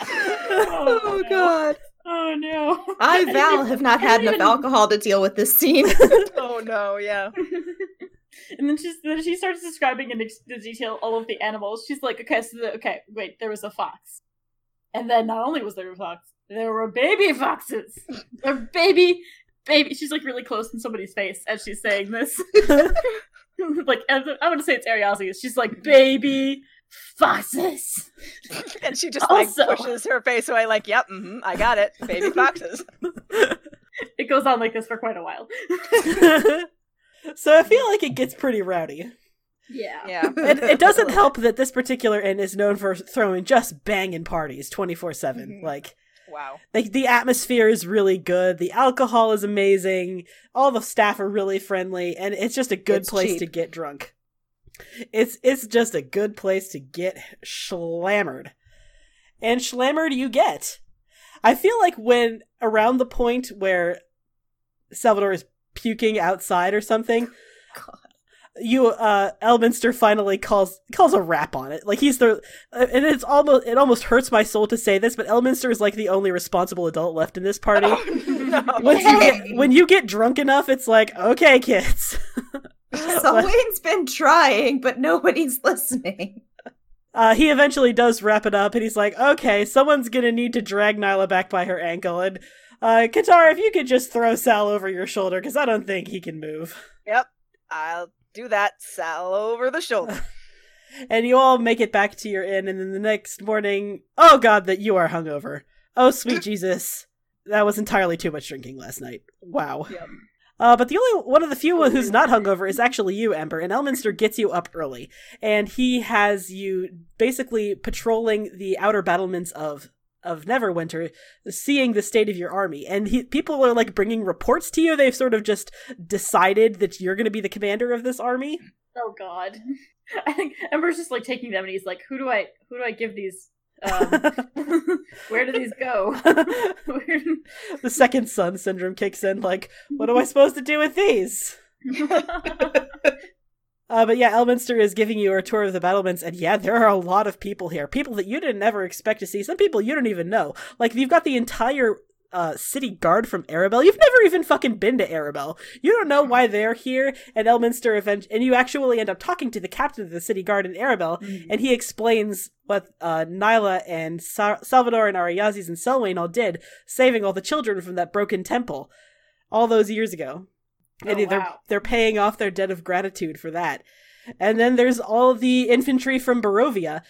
oh, oh, no. God. Oh no! I, Val, have not had enough even- alcohol to deal with this scene. oh no yeah and then she's then she starts describing in the detail all of the animals. She's like, okay, so the, okay, wait, there was a fox, and then not only was there a fox, there were baby foxes. They're baby, baby. She's like really close in somebody's face as she's saying this. like I'm gonna say it's Ariazi. She's like baby foxes. and she just Also- like pushes her face away like yep mm-hmm, i got it baby foxes It goes on like this for quite a while. so I feel like it gets pretty rowdy. yeah. yeah It, it doesn't help that this particular inn is known for throwing just banging parties 24 7. Mhm. Like, wow Like the atmosphere is really good, the alcohol is amazing, all the staff are really friendly, and it's just a good It's place cheap. to get drunk. It's it's just a good place to get schlammered. And schlammered you get. I feel like when around the point where Salvador is puking outside or something, God. you uh Elminster finally calls calls a rap on it. Like he's the uh, and it's almost it almost hurts my soul to say this, but Elminster is like the only responsible adult left in this party. no. Once you get when you get drunk enough, it's like, okay, kids. Selwyn's been trying, but nobody's listening. Uh, he eventually does wrap it up, and he's like, okay, someone's gonna need to drag Nyla back by her ankle, and uh, Katara, if you could just throw Sal over your shoulder, because I don't think he can move. Yep, I'll do that. Sal over the shoulder. And you all make it back to your inn, and then the next morning, oh god, that you are hungover. Oh, sweet Jesus. That was entirely too much drinking last night. Wow. Yep. Uh, but the only one of the few who's not hungover is actually you, Ember. And Elminster gets you up early, and he has you basically patrolling the outer battlements of of Neverwinter, seeing the state of your army. And he, people are like bringing reports to you. They've sort of just decided that you're going to be the commander of this army. Oh God. I think Ember's just like taking them, and he's like, "Who do I? Who do I give these? Um, where do these go?" The second son syndrome kicks in. Like, what am I supposed to do with these? Uh, but yeah, Elminster is giving you a tour of the battlements, and yeah, there are a lot of people here. People that you didn't ever expect to see. Some people you don't even know. Like, you've got the entire uh, city guard from Arabel. You've never even fucking been to Arabel. You don't know why they're here, at Elminster event- and you actually end up talking to the captain of the city guard in Arabel, and he explains what uh, Nyla and Sa- Salvador and Ariazis and Selwyn all did, saving all the children from that broken temple all those years ago. And Oh, they're, wow. they're paying off their debt of gratitude for that. And then there's all the infantry from Barovia.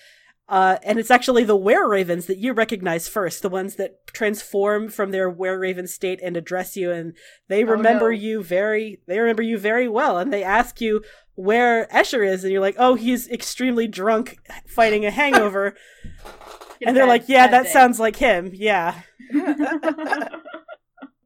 Uh, and it's actually the Were Ravens that you recognize first, the ones that transform from their Were Raven state and address you, and they Oh, remember no. you very, they remember you very well, and they ask you where Escher is, and you're like, oh, he's extremely drunk, fighting a hangover, and they're like, yeah, that day. sounds like him, yeah.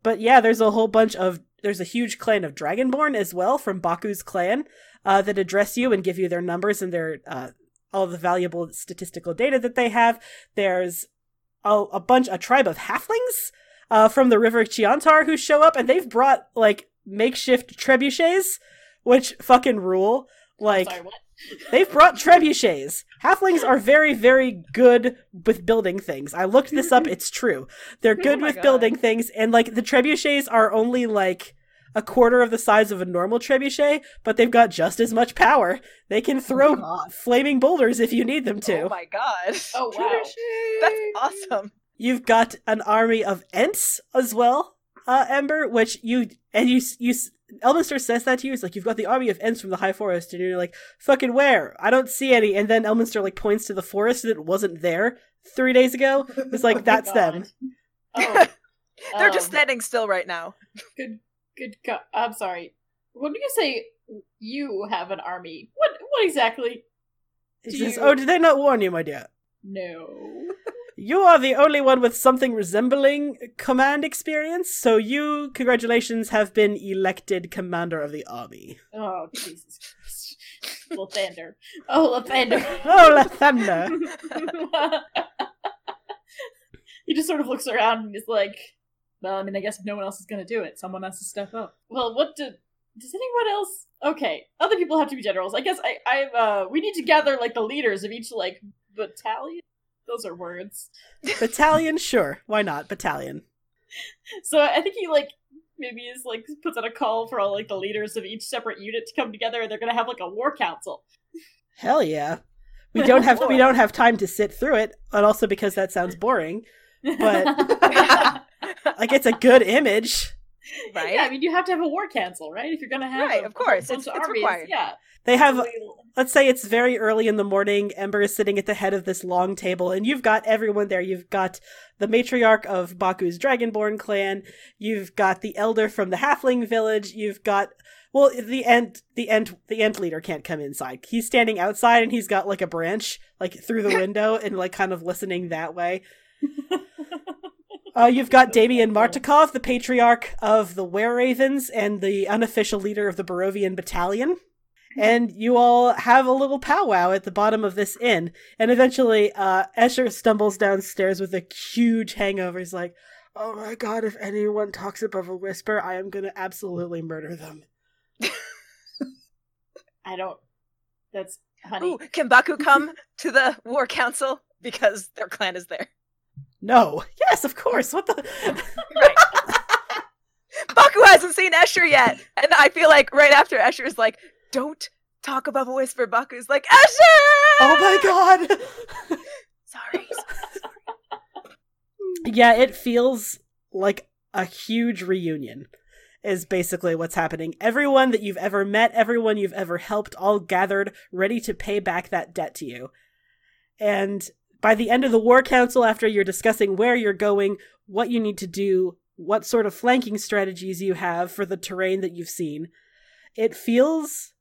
But yeah, there's a whole bunch of there's a huge clan of Dragonborn as well from Baku's clan uh, that address you and give you their numbers and their uh, all the valuable statistical data that they have. There's a, a bunch a tribe of halflings uh, from the River Chionthar who show up and they've brought like makeshift trebuchets, which fucking rule. Like Sorry? They've brought trebuchets. Halflings are very, very good with building things. I looked this up. It's true. They're good my with God. building things, and like the trebuchets are only like a quarter of the size of a normal trebuchet, but they've got just as much power. They can throw God. flaming boulders if you need them to. Oh my god. Oh wow. That's awesome. You've got an army of Ents as well, uh, Ember, which you and you you. Elminster says that to you. It's like you've got the army of Ents from the High Forest, and you're like, "Fucking where? I don't see any." And then Elminster like points to the forest that wasn't there three days ago. It's like Oh my that's them. Oh, They're just um, standing still right now. Good, good. God. I'm sorry. When do you say you have an army, what? What exactly? He says, you- "Oh, did they not warn you, my dear? No. You are the only one with something resembling command experience. So you, congratulations, have been elected commander of the army." Oh Jesus Christ. Lathander. Oh, Lathander. Oh, Lathander. he just sort of looks around and is like, well, I mean, I guess if no one else is going to do it, someone has to step up. Well, what did. Does anyone else? Okay, other people have to be generals. I guess I, I, uh, we need to gather like the leaders of each like battalion. Those are words. Battalion, sure. Why not? Battalion. So I think he like maybe is like puts out a call for all like the leaders of each separate unit to come together, and they're gonna have like a war council. Hell yeah. We don't have we don't have time to sit through it, and also because that sounds boring. But- Like it's a good image. Right? Yeah, I mean you have to have a war council, right? If you're gonna have Right, a of course, bunch it's- of it's required. Yeah. They have let's say it's very early in the morning. Ember is sitting at the head of this long table, and you've got everyone there. You've got the matriarch of Baku's Dragonborn clan. You've got the elder from the Halfling village. You've got well, the ent the ent the ent leader can't come inside. He's standing outside, and he's got like a branch like through the window, and like kind of listening that way. Uh, you've got Davian Martikov, the patriarch of the Were Ravens and the unofficial leader of the Barovian battalion. And you all have a little powwow at the bottom of this inn. And eventually, uh, Escher stumbles downstairs with a huge hangover. He's like, Oh my god, if anyone talks above a whisper, I am gonna absolutely murder them. I don't that's honey. Ooh, can Baku come to the war council because their clan is there? No. Yes, of course. What the? Right. Baku hasn't seen Escher yet, and I feel like right after Escher is like, "Don't talk above a whisper." Baku's like, "Escher!" oh my god! Sorry. yeah, it feels like a huge reunion, is basically what's happening. Everyone that you've ever met, everyone you've ever helped, all gathered, ready to pay back that debt to you. And by the end of the War Council, after you're discussing where you're going, what you need to do, what sort of flanking strategies you have for the terrain that you've seen. It feels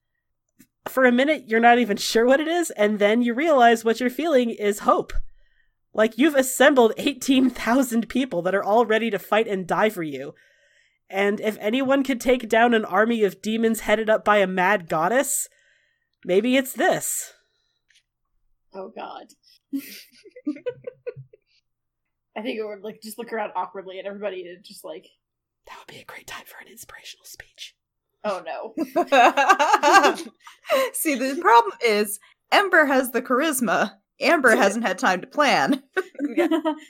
for a minute you're not even sure what it is and then you realize what you're feeling is hope. Like you've assembled 18,000 people that are all ready to fight and die for you. And if anyone could take down an army of demons headed up by a mad goddess, maybe it's this. Oh god. I think it would like just look around awkwardly at everybody and just like, That would be a great time for an inspirational speech. oh no. See, the problem is Ember has the charisma. Ember hasn't had time to plan.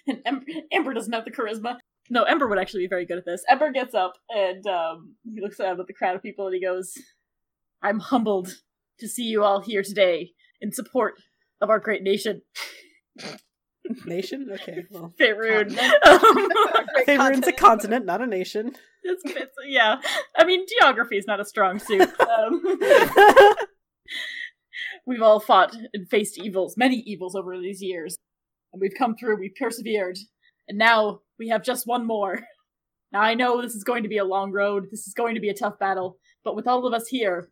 and Ember, Ember doesn't have the charisma. No, Ember would actually be very good at this. Ember gets up and um, he looks out at the crowd of people and he goes, I'm humbled to see you all here today in support of our great nation. Nation? Okay, well. Faerun. Um, Faerun's a continent, not a nation. it's, it's, yeah. I mean, geography is not a strong suit. Um, we've all fought and faced evils, many evils over these years. And we've come through, we've persevered. And now we have just one more. Now I know this is going to be a long road, this is going to be a tough battle, but with all of us here,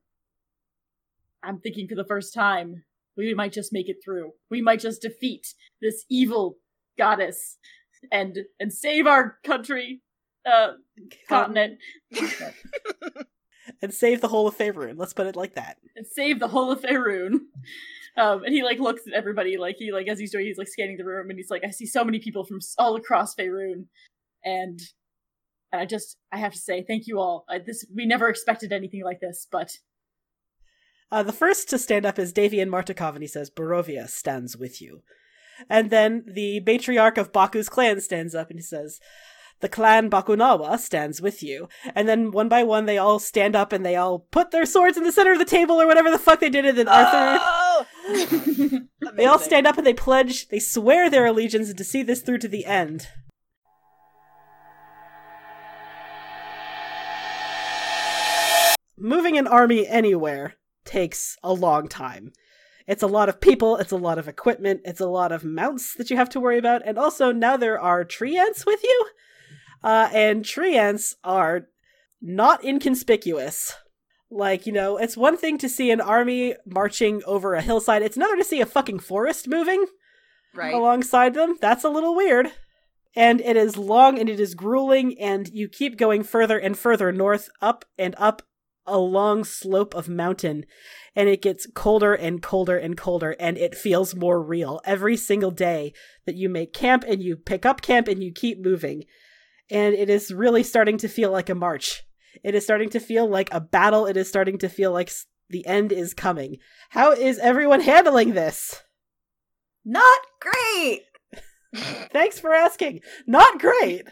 I'm thinking for the first time, we might just make it through. We might just defeat this evil goddess and and save our country, uh, continent, and save the whole of Faerun. Let's put it like that. and save the whole of Faerun. Um, and he like looks at everybody like he like as he's doing he's like scanning the room and he's like I see so many people from all across Faerun, and and I just I have to say thank you all. I, this we never expected anything like this, but Uh, the first to stand up is Davian Martikov, and he says, Barovia stands with you. And then the matriarch of Baku's clan stands up and he says, The clan Bakunawa stands with you. And then one by one, they all stand up and they all put their swords in the center of the table or whatever the fuck they did. And then Arthur, Oh! they all stand up and they pledge, they swear their allegiance to see this through to the end. Moving an army anywhere takes a long time. It's a lot of people, it's a lot of equipment, it's a lot of mounts that you have to worry about, and also now there are tree ants with you. Uh, and tree ants are not inconspicuous. Like, you know, it's one thing to see an army marching over a hillside, it's another to see a fucking forest moving Right. alongside them. That's a little weird. And it is long and it is grueling, and you keep going further and further north, up and up a long slope of mountain, and it gets colder and colder and colder, and it feels more real every single day that you make camp and you pick up camp and you keep moving. And it is really starting to feel like a march. It is starting to feel like a battle. It is starting to feel like the end is coming. How is everyone handling this? Not great. Thanks for asking. Not great.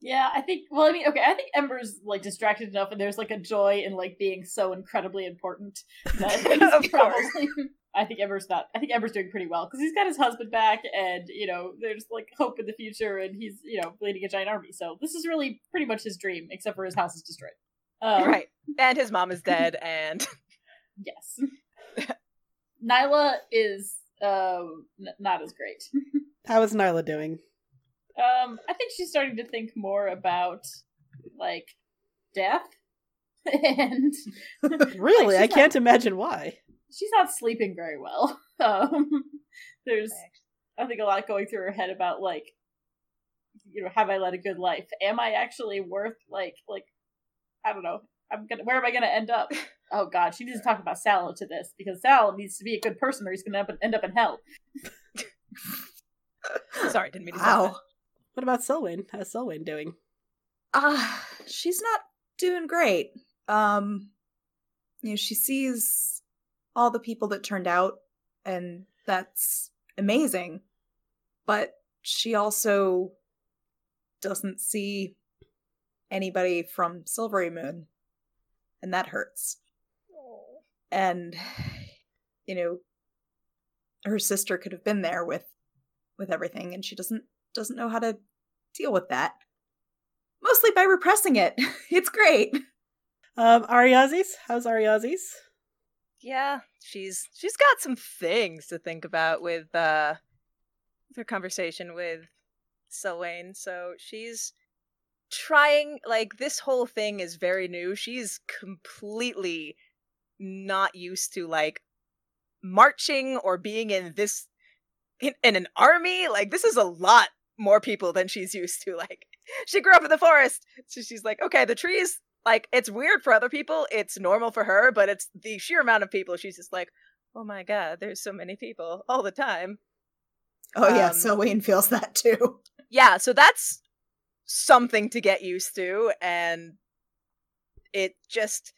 Yeah, I think. Well, I mean, okay, I think Ember's like distracted enough, and there's like a joy in like being so incredibly important. That he's Of course. probably- I think Ember's not. I think Ember's doing pretty well because he's got his husband back, and you know, there's like hope in the future, and he's you know leading a giant army. So this is really pretty much his dream, except for his house is destroyed. Um, right. And his mom is dead, and Yes. Nyla is um n- not as great. How is Nyla doing? Um, I think she's starting to think more about like death, and Really? she's I not- can't imagine why. she's not sleeping very well. Um, there's, I think, a lot going through her head about like, you know, have I led a good life? Am I actually worth like, like, I don't know. I'm gonna. Where am I gonna end up? Oh God, she needs to talk about Sal to this because Sal needs to be a good person, or he's gonna end up, in hell. sorry, didn't mean to say Wow. What about Selwyn? How's Selwyn doing? Ah, she's not doing great. Um, you know, she sees all the people that turned out, and that's amazing. But she also doesn't see anybody from Silverymoon, and that hurts. And you know, her sister could have been there with with everything, and she doesn't doesn't know how to deal with that mostly by repressing it. It's great. Um, Ariazis? How's Ariazis? Yeah, she's she's got some things to think about with uh with her conversation with Selwyn. So she's trying like this whole thing is very new. She's completely not used to like marching or being in this in, in an army. Like this is a lot more people than she's used to. Like she grew up in the forest, so she's like, okay, the trees. Like it's weird for other people, it's normal for her, but it's the sheer amount of people. She's just like, oh my god, there's so many people all the time. Oh yeah, Um, Selwyn feels that too. Yeah, so that's something to get used to, and it just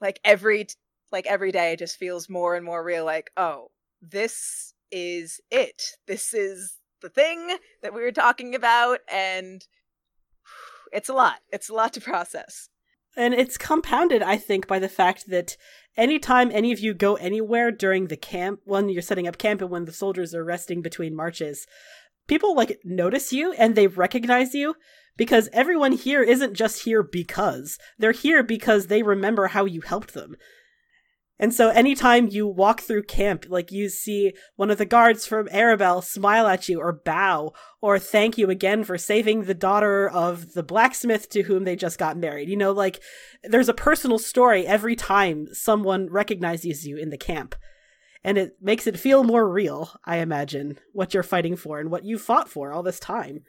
like every like every day just feels more and more real. Like, oh, this is it. This is the thing that we were talking about, and it's a lot. It's a lot to process. And it's compounded, I think, by the fact that anytime any of you go anywhere during the camp, when you're setting up camp and when the soldiers are resting between marches, people like notice you and they recognize you because everyone here isn't just here because. They're here because they remember how you helped them. And so anytime you walk through camp, like you see one of the guards from Arabel smile at you or bow or thank you again for saving the daughter of the blacksmith to whom they just got married. You know, like there's a personal story every time someone recognizes you in the camp. And it makes it feel more real, I imagine, what you're fighting for and what you fought for all this time.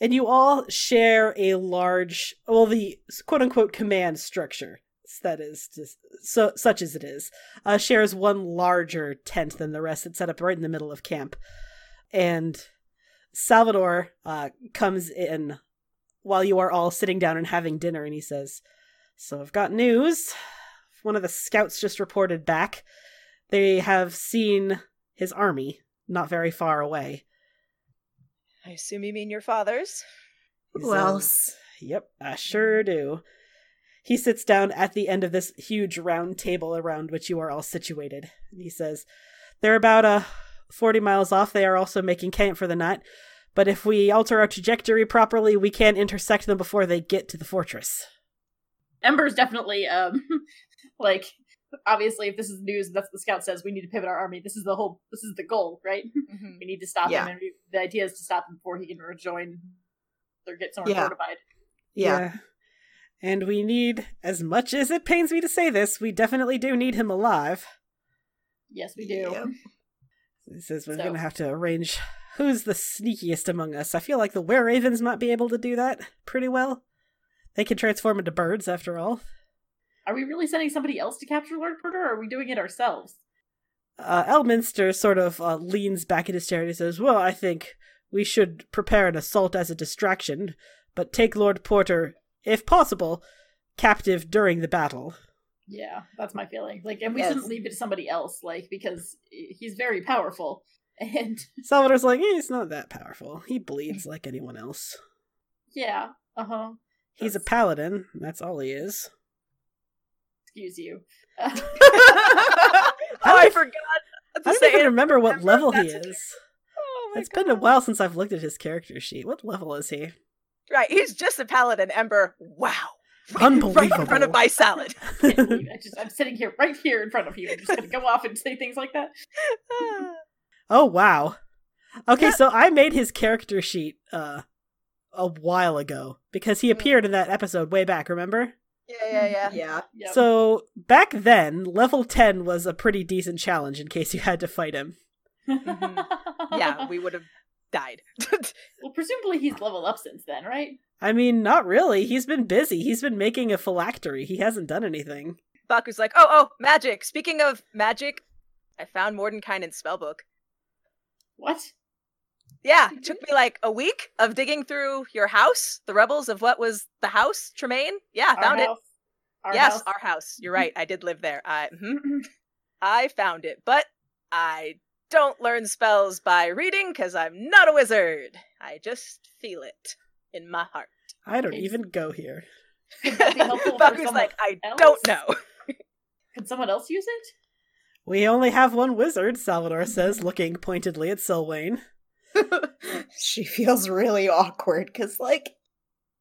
And you all share a large, well, the quote unquote command structure that is just so such as it is uh, shares one larger tent than the rest that's set up right in the middle of camp and salvador uh, comes in while you are all sitting down and having dinner and he says so i've got news one of the scouts just reported back they have seen his army not very far away I assume you mean your father's. Who else? says, Yep, I sure do. He sits down at the end of this huge round table around which you are all situated. He says, They're about uh, 40 miles off. They are also making camp for the night. But if we alter our trajectory properly, we can intersect them before they get to the fortress. Ember's definitely um like obviously if this is news that's what the scout says we need to pivot our army. This is the whole this is the goal, right? Mhm. We need to stop Yeah. him and we, the idea is to stop him before he can rejoin or get somewhere Yeah. fortified. Yeah. And we need, as much as it pains me to say this, we definitely do need him alive. Yes, we do. Yep. He says we're So- going to have to arrange who's the sneakiest among us. I feel like the were ravens might be able to do that pretty well. They can transform into birds, after all. Are we really sending somebody else to capture Lord Porter or are we doing it ourselves? Uh, Elminster sort of uh, leans back in his chair and he says, Well, I think we should prepare an assault as a distraction, but take Lord Porter, if possible, captive during the battle. Yeah, that's my feeling. Like and we Yes. shouldn't leave it to somebody else, like, because he's very powerful. And Salvador's like, eh, He's not that powerful. He bleeds like anyone else. yeah, uh-huh. He's a paladin. That's all he is. Excuse you. oh, I forgot. I to don't even remember what remember level he is. Oh my It's been a while since I've looked at his character sheet. What level is he? Right, he's just a paladin. Ember, wow. Right Unbelievable. in front of my salad. Can't believe it. I just I'm sitting here right here in front of you. I'm just gonna go off and say things like that. oh wow. Okay, so I made his character sheet uh a while ago because he appeared in that episode way back, remember? yeah, yeah, yeah. Yeah. Yep. So back then, level 10 was a pretty decent challenge in case you had to fight him. Yeah, we would have died. well, presumably he's leveled up since then, right? I mean, not really. He's been busy. He's been making a phylactery. He hasn't done anything. Baku's like, oh, oh, magic. Speaking of magic, I found Mordenkainen's spellbook. What? Yeah, it took me like a week of digging through your house, the rebels of what was the house, Tremaine. Yeah, Our found it. Our yes, house? our house. You're right. I did live there. I, mhm. I found it, but I don't learn spells by reading because I'm not a wizard. I just feel it in my heart. I don't even go here. Could that be helpful for Baku's like, I else? don't know. Could someone else use it? We only have one wizard, Salvador says, looking pointedly at Sylvain. she feels really awkward because, like,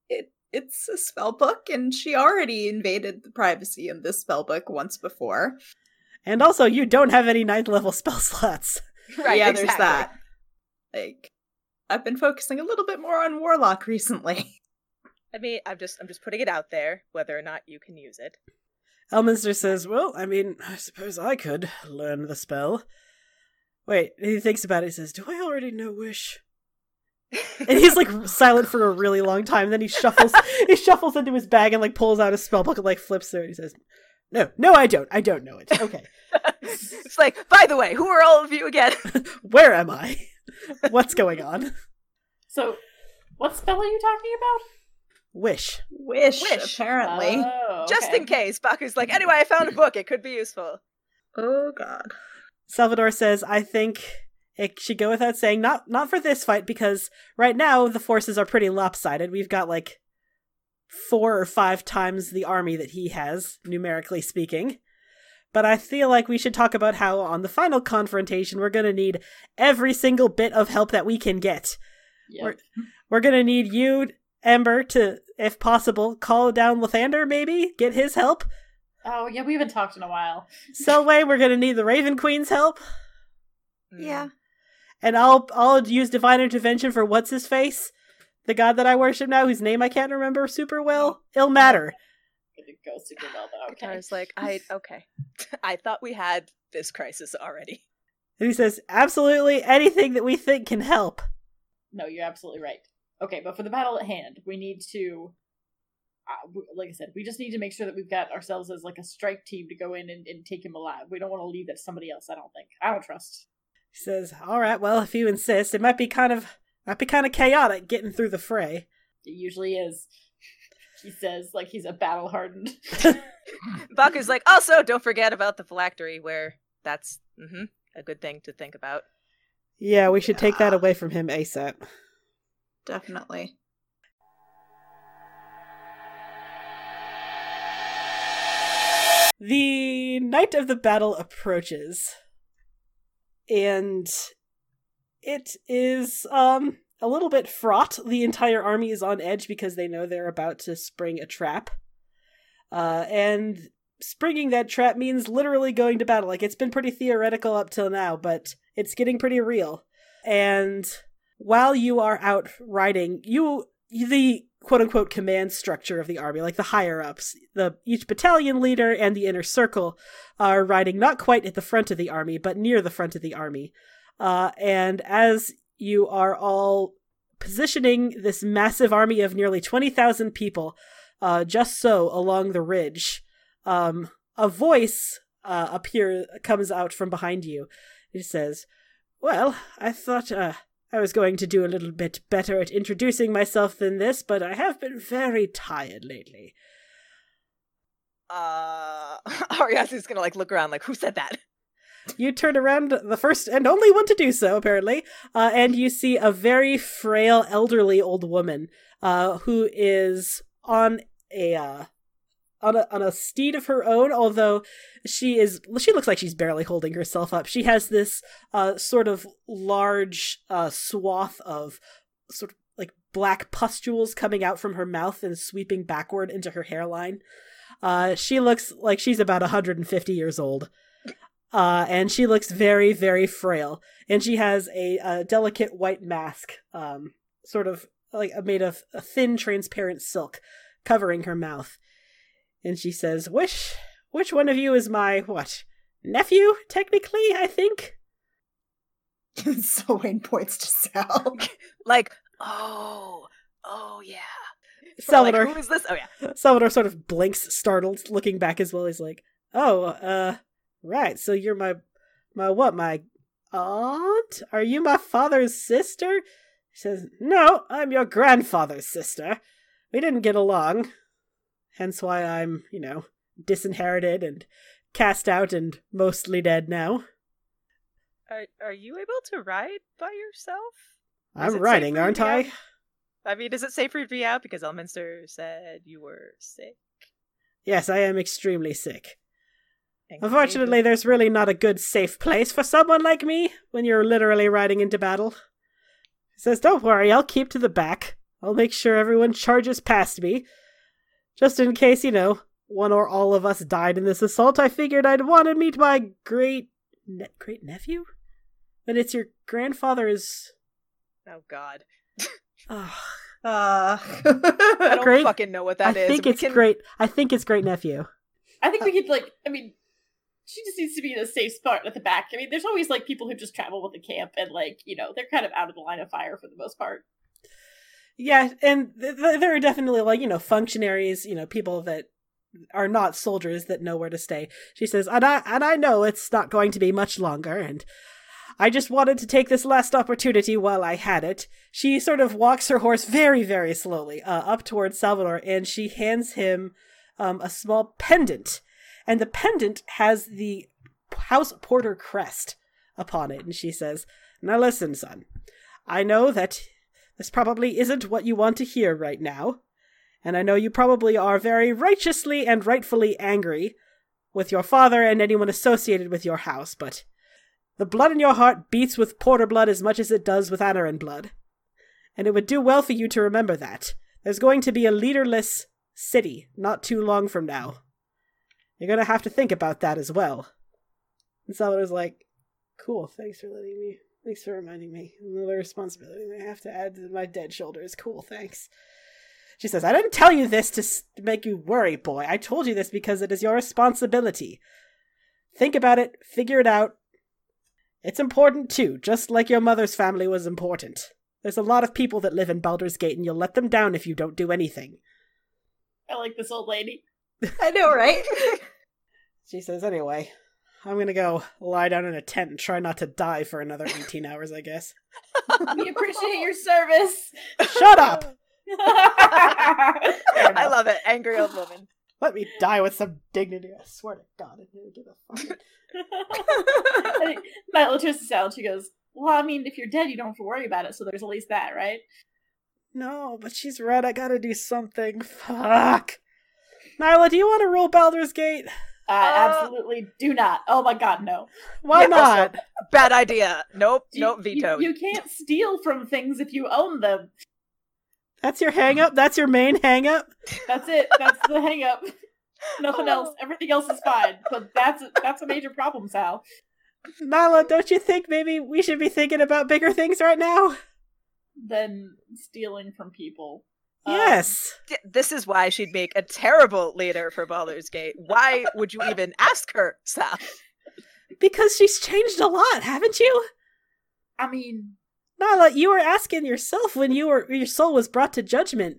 it it's a spell book, and she already invaded the privacy in this spell book once before. And also, you don't have any ninth level spell slots. right, yeah, there's that. Like, I've been focusing a little bit more on Warlock recently. I mean, I'm just I'm just putting it out there, whether or not you can use it. Elminster says, Well, I mean, I suppose I could learn the spell. Wait, he thinks about it. He says, Do I already know Wish? And he's like silent for a really long time. Then he shuffles, he shuffles into his bag and like pulls out a spell book and like flips through it. He says, "No, no, I don't. I don't know it. Okay, it's like, by the way, who are all of you again? where am I? What's going on? So, what spell are you talking about? Wish. Wish, Wish. apparently. Oh, Just in case. Baku's like, anyway, I found a book. It could be useful. oh god. Salvador says, "I think." It should go without saying, not not for this fight, because right now the forces are pretty lopsided. We've got like four or five times the army that he has, numerically speaking. But I feel like we should talk about how on the final confrontation we're gonna need every single bit of help that we can get. Yep. We're, we're gonna need you, Ember, to, if possible, call down Lathander, maybe? Get his help. Oh, yeah, we haven't talked in a while. Selwyn, we're gonna need the Raven Queen's help. Yeah. and I'll I'll use divine intervention for what's his face, the god that I worship now, whose name I can't remember super well. Ilmater. Gonna go super well, though. Okay. Katara's like, I okay. I thought we had this crisis already. And he says, absolutely anything that we think can help. No, you're absolutely right. Okay, but for the battle at hand, we need to, uh, like I said, we just need to make sure that we've got ourselves as like a strike team to go in and, and take him alive. We don't want to leave that to somebody else. I don't think. I don't trust. He says, all right, well, if you insist, it might be kind of might be kind of chaotic getting through the fray. It usually is. He says like he's a battle hardened. Baku's like, also, don't forget about the phylactery, where that's hmm a good thing to think about. Yeah, we should take that away from him ASAP. Definitely. The night of the battle approaches, and it is um a little bit fraught. The entire army is on edge because they know they're about to spring a trap, uh, and springing that trap means literally going to battle. Like it's been pretty theoretical up till now, but it's getting pretty real. And while you are out riding, you the quote unquote command structure of the army, like the higher ups, the each battalion leader and the inner circle are riding not quite at the front of the army, but near the front of the army. Uh, and as you are all positioning this massive army of nearly 20,000 people uh, just so along the ridge, um, a voice uh, appear comes out from behind you. It says, Well, I thought uh, I was going to do a little bit better at introducing myself than this, but I have been very tired lately. Uh, Ariasu's gonna like look around, like, who said that? You turn around, the first and only one to do so, apparently, uh, and you see a very frail, elderly old woman uh, who is on a uh, on a on a steed of her own. Although she is, she looks like she's barely holding herself up. She has this uh, sort of large uh, swath of sort of like black pustules coming out from her mouth and sweeping backward into her hairline. Uh, she looks like she's about 150 years old uh, and she looks very, very frail. And she has a, a delicate white mask, um, sort of like made of a thin, transparent silk, covering her mouth. And she says, "Which, which one of you is my what nephew? Technically, I think." Selwyn points to Sal. Like, oh, oh yeah. Salvador, Like, who is this? Oh yeah. Salvador sort of blinks, startled, looking back as well. He's like, "Oh, uh, right. So you're my, my what? My aunt? Are you my father's sister?" She says, "No, I'm your grandfather's sister. We didn't get along, hence why I'm, you know, disinherited and cast out and mostly dead now. Are are you able to ride by yourself? Is I'm it safe ring, for you aren't I?" out? I mean, is it safe for you to be out? Because Elminster said you were sick. Yes, I am extremely sick. Unfortunately, there's really not a good safe place for someone like me when you're literally riding into battle. He says, Don't worry, I'll keep to the back. I'll make sure everyone charges past me. Just in case, you know, one or all of us died in this assault, I figured I'd want to meet my great ne- great nephew? But it's your grandfather's Oh God. Uh, I don't Great. fucking know what I that is. think We it's can- great. I think it's great nephew. I think we could like. I mean, she just needs to be in a safe spot at the back. I mean, there's always like people who just travel with the camp, and like you know, they're kind of out of the line of fire for the most part. Yeah, and th- th- there are definitely like you know functionaries, you know people that are not soldiers that know where to stay. She says, and I and I know it's not going to be much longer, and I just wanted to take this last opportunity while I had it. She sort of walks her horse very very slowly uh, up towards Salvador, and she hands him um, a small pendant, and the pendant has the House Porter crest upon it, and she says, "Now listen, son, I know that." This probably isn't what you want to hear right now, and I know you probably are very righteously and rightfully angry with your father and anyone associated with your house, but the blood in your heart beats with Porter blood as much as it does with Anaran blood. And it would do well for you to remember that. There's going to be a leaderless city not too long from now. You're going to have to think about that as well. And Salvador's like, cool, thanks for letting me Thanks for reminding me. Another responsibility I have to add to my dead shoulders. Cool, thanks. She says, I didn't tell you this to, make you worry, boy. I told you this because it is your responsibility. Think about it, figure it out. It's important too, just like your mother's family was important. There's a lot of people that live in Baldur's Gate, and you'll let them down if you don't do anything. I like this old lady. I know, right? She says, anyway, I'm gonna go lie down in a tent and try not to die for another 18 hours, I guess. we appreciate your service. Shut up! I love it. Angry old woman. Let me die with some dignity. I swear to God, I didn't give a fuck. I think Nyla turns to Sal she goes, Well, I mean, if you're dead, you don't have to worry about it, so there's at least that, right? no, but she's right. I gotta do something. Fuck. Nyla, do you want to roll Baldur's Gate? I Uh, absolutely do not. Oh my god, no. Why Yeah, not? Bad idea. Nope. You- nope. you- You, can't steal from things if you own them. That's your hang up? That's your main hang up? That's it. That's the hang up. Nothing else. Everything else is fine. But that's that's a major problem, Sal. Nyla, don't you think maybe we should be thinking about bigger things right now? Than stealing from people. Um, yes. D- this is why she'd make a terrible leader for Baldur's Gate. Why would you even ask her, Sal? Because she's changed a lot, haven't you? I mean, Nyla, you were asking yourself when you were your soul was brought to judgment.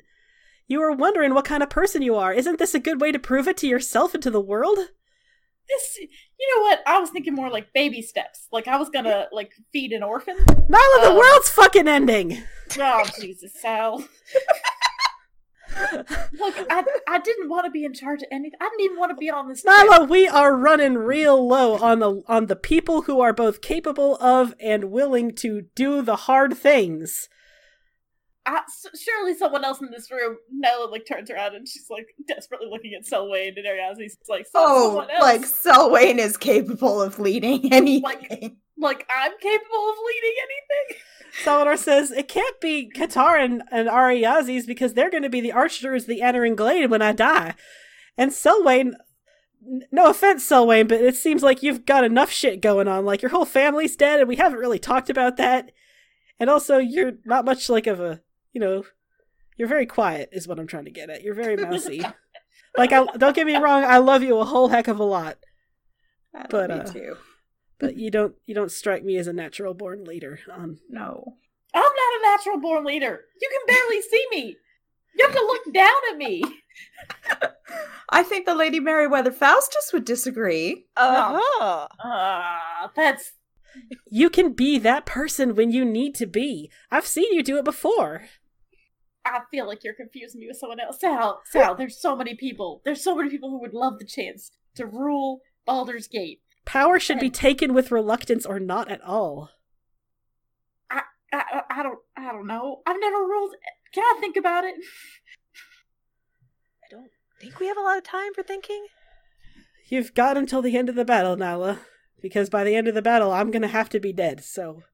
You were wondering what kind of person you are. Isn't this a good way to prove it to yourself and to the world? this. You know what? I was thinking more like baby steps. Like I was gonna like feed an orphan. Nyla, the Um, world's fucking ending. Oh Jesus, Sal. Look, I I didn't want to be in charge of anything. I didn't even want to be on this. trip. Nyla, we are running real low on the on the people who are both capable of and willing to do the hard things. I, s- surely someone else in this room. Nyla, like turns around and she's like desperately looking at Selwyn and Ariazi's like, so, oh, someone else. like Selwyn is capable of leading anything. like I'm capable of leading anything. Salvador says it can't be Qatar and, and Ariazis because they're going to be the archers, the Anarin Glade when I die. And Selwyn, no offense, Selwyn, but it seems like you've got enough shit going on. Like your whole family's dead, and we haven't really talked about that. And also, you're not much like of a, you know, you're very quiet, is what I'm trying to get at. You're very mousy. like, I, don't get me wrong, I love you a whole heck of a lot, But, me uh, too. But you don't you don't strike me as a natural born leader. Um, No. I'm not a natural born leader. You can barely see me. You have to look down at me. I think the Lady Meriwether Faustus would disagree. Uh-huh. Ah, that's You can be that person when you need to be. I've seen you do it before. I feel like you're confusing me with someone else. Sal, Sal, there's so many people. There's so many people who would love the chance to rule Baldur's Gate. Power should be taken with reluctance or not at all. I, I, I don't, I don't know. I've never ruled. Can I think about it? I don't think we have a lot of time for thinking. You've got until the end of the battle, Nala, because by the end of the battle, I'm gonna have to be dead, so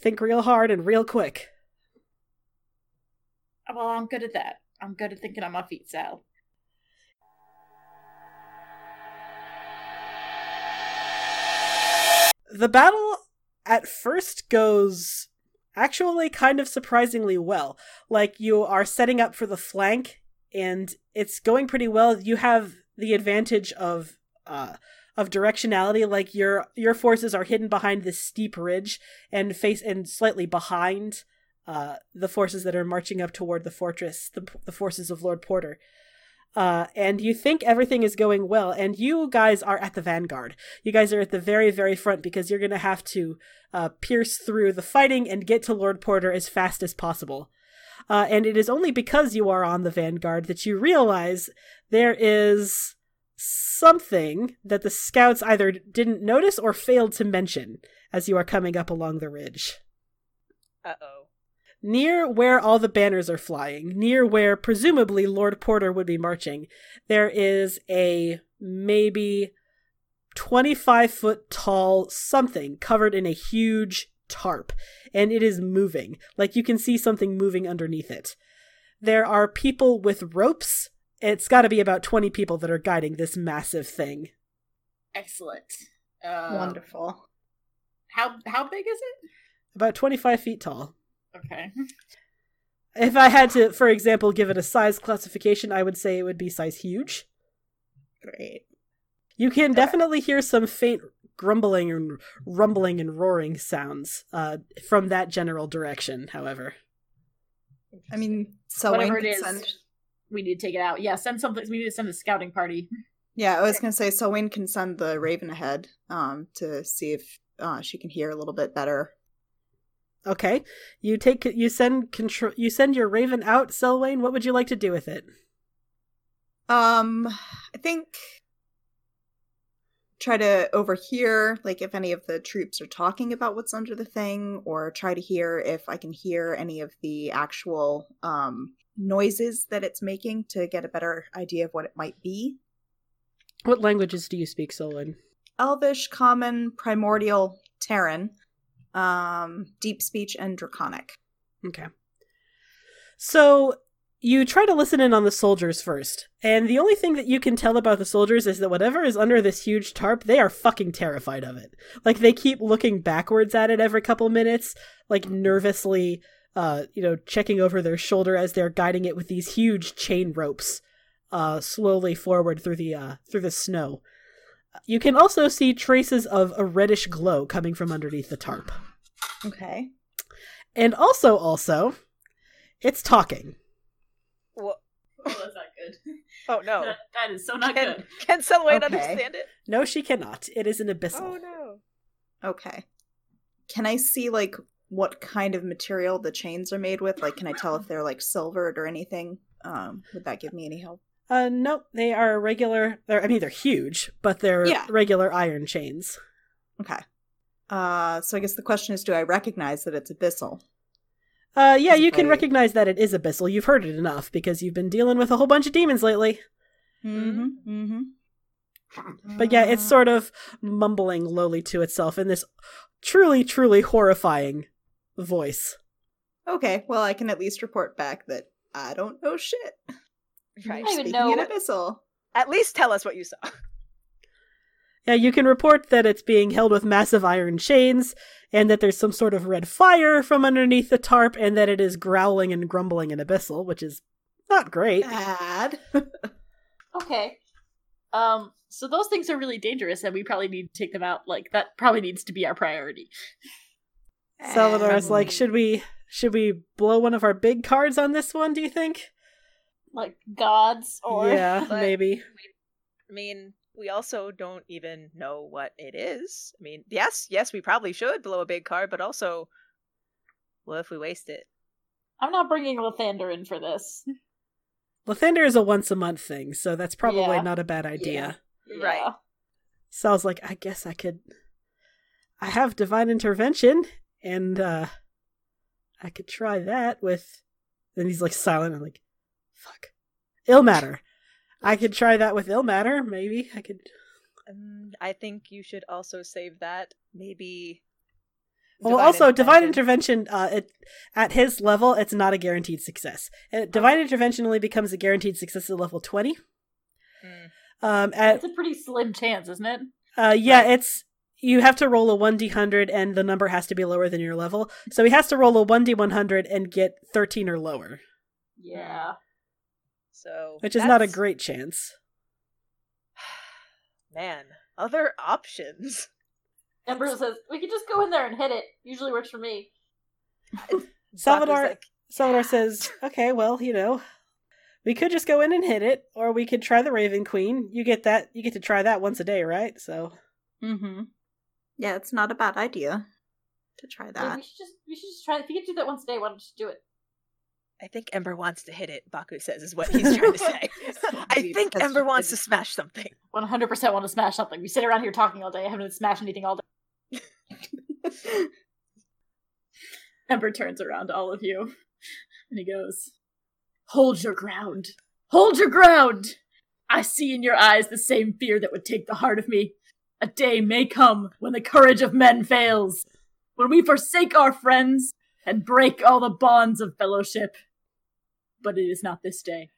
think real hard and real quick. Well, I'm good at that. I'm good at thinking on my feet, Sal. The battle at first goes actually kind of surprisingly well. Like you are setting up for the flank and it's going pretty well. You have the advantage of uh of directionality like your your forces are hidden behind this steep ridge and face and slightly behind uh the forces that are marching up toward the fortress the, the forces of Lord Porter. Uh, and you think everything is going well, and you guys are at the vanguard. You guys are at the very, very front because you're going to have to uh, pierce through the fighting and get to Lord Porter as fast as possible. Uh, and it is only because you are on the vanguard that you realize there is something that the scouts either didn't notice or failed to mention as you are coming up along the ridge. Uh oh. Near where all the banners are flying, near where presumably Lord Porter would be marching, there is a maybe 25 foot tall something covered in a huge tarp, and it is moving. Like you can see something moving underneath it. There are people with ropes. It's got to be about 20 people that are guiding this massive thing. Excellent. Uh, Wonderful. How how big is it? About 25 feet tall. Okay. If I had to, for example, give it a size classification, I would say it would be size huge. Great. You can definitely hear some faint grumbling and rumbling and roaring sounds uh, from that general direction, however. I mean, so Whatever Wayne it could is, send. we need to take it out. Yeah, send something. We need to send a scouting party. Yeah, I was gonna say Selwyn can send the Raven ahead, um, to see if uh, she can hear a little bit better. Okay, you take you send control you send your raven out, Selwyn. What would you like to do with it? Um, I think try to overhear like if any of the troops are talking about what's under the thing, or try to hear if I can hear any of the actual um noises that it's making to get a better idea of what it might be. What languages do you speak, Selwyn? Elvish, Common, Primordial, Terran, um, Deep Speech, and Draconic. Okay. So you try to listen in on the soldiers first, and the only thing that you can tell about the soldiers is that whatever is under this huge tarp, they are fucking terrified of it. Like they keep looking backwards at it every couple minutes, like nervously, uh, you know, checking over their shoulder as they're guiding it with these huge chain ropes, uh, slowly forward through the uh through the snow. You can also see traces of a reddish glow coming from underneath the tarp. Okay. And also, also, it's talking. Wha- Oh, that's not good. Oh no. That, that is so not Can, good. can Selwyn Okay. understand it? No, she cannot. It is an abyssal. Oh no. Okay. Can I see like what kind of material the chains are made with? Like, can I tell if they're like silvered or anything? Um, would that give me any help? Uh, nope. They are regular. They're, I mean, they're huge, but they're Yeah. regular iron chains. Okay. Uh, so I guess the question is, do I recognize that it's abyssal? Uh, yeah, you can recognize that it is abyssal. You've heard it enough because you've been dealing with a whole bunch of demons lately. Mm-hmm. Mm-hmm. But yeah, it's sort of mumbling lowly to itself in this truly, truly horrifying voice. Okay. Well, I can at least report back that I don't know shit. Right. I would Speaking know- in abyssal. At least tell us what you saw. Yeah, you can report that it's being held with massive iron chains, and that there's some sort of red fire from underneath the tarp, and that it is growling and grumbling in abyssal, which is not great. Bad. Okay. Um. So those things are really dangerous, and we probably need to take them out. Like that probably needs to be our priority. Salvador's Um, like, should we should we blow one of our big cards on this one? Do you think? Like gods or yeah, But- maybe. I mean, we also don't even know what it is. I mean, yes, yes, we probably should blow a big card, but also, what if we waste it? I'm not bringing Lathander in for this. Lathander is a once a month thing, so that's probably Yeah. not a bad idea. Right. Yeah. was like, I guess I could. I have divine intervention, and uh I could try that with. Then he's like silent and like, fuck, Ilmater. I could try that with Ilmater. Maybe I could. Um, I think you should also save that. Maybe. Well, also divine intervention. Uh, it, at his level, it's not a guaranteed success. Uh, divine intervention only becomes a guaranteed success at level twenty. Mm. Um, at It's a pretty slim chance, isn't it? Uh, yeah, Right. it's you have to roll a 1d100 and the number has to be lower than your level. So he has to roll a 1d100 and get 13 or lower, Yeah. So which is not a great chance. man. Other options. Ember says, we could just go in there and hit it. Usually works for me. Salvador like, Salvador says, "Okay, well, you know, we could just go in and hit it, or we could try the Raven Queen. You get that. You get to try that once a day, right? So Mm-hmm. Yeah, it's not a bad idea to try Yeah, that. we should just we should just try. If you could do that once a day, why don't you just do it? I think Ember wants to hit it. Baku says is what he's trying to say. I think Ember wants to smash something. One hundred percent want to smash something. We sit around here talking all day. I haven't smashed anything all day. Ember turns around to all of you, and he goes, "Hold your ground. Hold your ground. I see in your eyes the same fear that would take the heart of me. A day may come when the courage of men fails, when we forsake our friends and break all the bonds of fellowship. But it is not this day.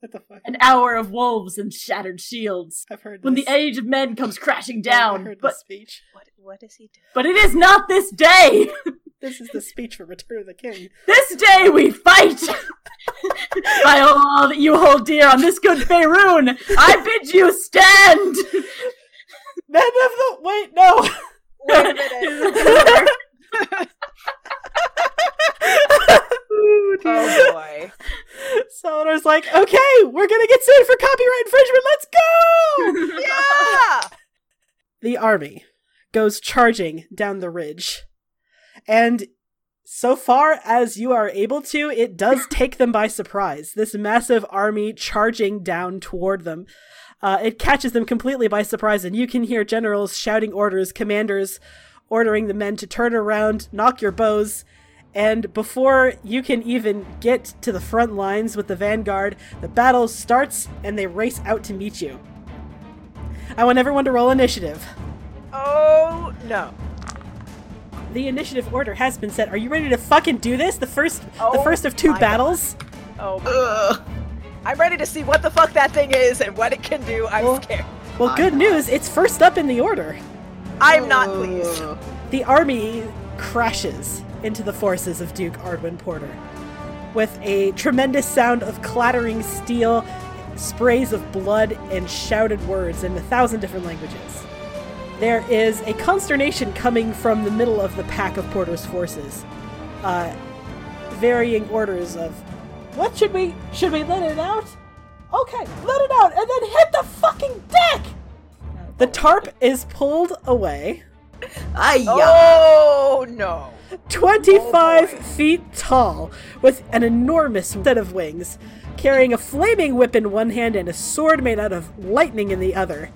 what the fuck? An hour of wolves and shattered shields." I've heard when this. the age of men comes crashing I down. heard But this speech. What what does he doing? but it is not this day. This is the speech for Return of the King. This day we fight. By all that you hold dear on this good Faerun, I bid you stand. Men of the wait, no. Wait a minute. oh boy. Salvador's like, okay, we're gonna get sued for copyright infringement. Let's go. Yeah. the army goes charging down the ridge. And so far as you are able to, it does take them by surprise. This massive army charging down toward them. Uh, it catches them completely by surprise, and you can hear generals shouting orders, commanders ordering the men to turn around, nock your bows, and before you can even get to the front lines with the vanguard, the battle starts and they race out to meet you. I want everyone to roll initiative. Oh no. The initiative order has been set. Are you ready to fucking do this? The first the Oh first of two my battles? Oh my I'm ready to see what the fuck that thing is and what it can do. I'm Well- scared. Well, good news, it's first up in the order. I'm not pleased. The army crashes into the forces of Duke Ardwin Porter with a tremendous sound of clattering steel, sprays of blood, and shouted words in a thousand different languages. There is a consternation coming from the middle of the pack of Porter's forces. Uh, varying orders of, what should we, should we let it out? Okay, let it out, and then hit the fucking deck! The tarp is pulled away. Ay, Oh no. 25 Oh, feet tall, with an enormous set of wings, carrying a flaming whip in one hand and a sword made out of lightning in the other.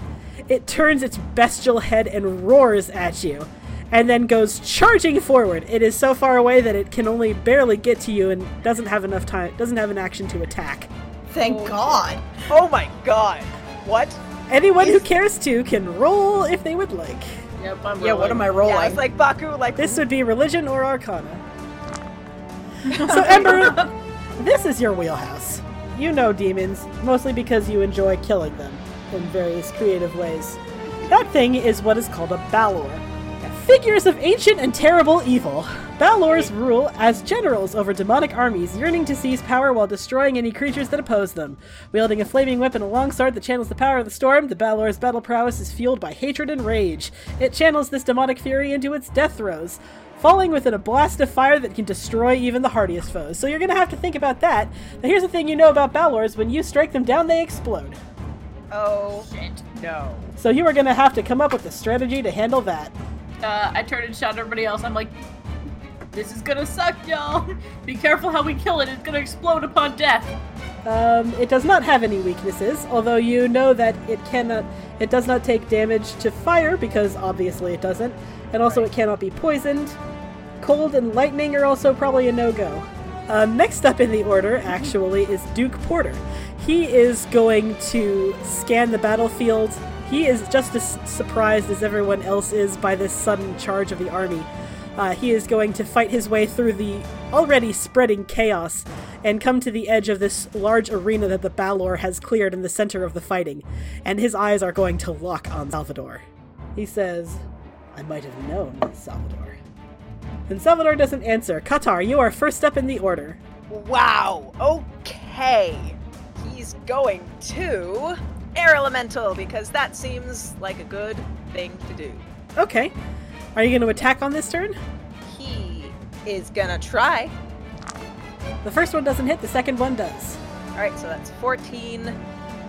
It turns its bestial head and roars at you, and then goes charging forward. It is so far away that it can only barely get to you and doesn't have enough time, doesn't have an action to attack. Thank oh, God. Oh my god. What? Anyone who cares to can roll if they would like. Yep, I'm Yeah, what am I rolling? Yeah, it's like Baku, like This would be religion or arcana. So, Ember, this is your wheelhouse. You know demons, mostly because you enjoy killing them in various creative ways. That thing is what is called a Balor. Figures of ancient and terrible evil. Balors rule as generals over demonic armies, yearning to seize power while destroying any creatures that oppose them. Wielding a flaming weapon and a long that channels the power of the storm, the Balor's battle prowess is fueled by hatred and rage. It channels this demonic fury into its death throes, falling within a blast of fire that can destroy even the hardiest foes. So you're gonna have to think about that. Now here's the thing you know about Balors, when you strike them down, they explode. Oh Shit. no. So you are gonna have to come up with a strategy to handle that. Uh, I turn and shout at everybody else. I'm like, this is gonna suck, y'all. Be careful how we kill it. It's gonna explode upon death. Um, it does not have any weaknesses, although you know that it cannot. It does not take damage to fire because obviously it doesn't, and also it cannot be poisoned. Cold and lightning are also probably a no-go. Um, next up in the order, actually, is Duke Porter. He is going to scan the battlefield. He is just as surprised as everyone else is by this sudden charge of the army. Uh, he is going to fight his way through the already spreading chaos and come to the edge of this large arena that the Balor has cleared in the center of the fighting. And his eyes are going to lock on Salvador. He says, I might have known, Salvador. And Salvador doesn't answer. Qatar, you are first up in the order. Wow. Okay. He's going to air elemental because that seems like a good thing to do. Okay. Are you going to attack on this turn? He is gonna try. The first one doesn't hit, the second one does. All right, so that's 14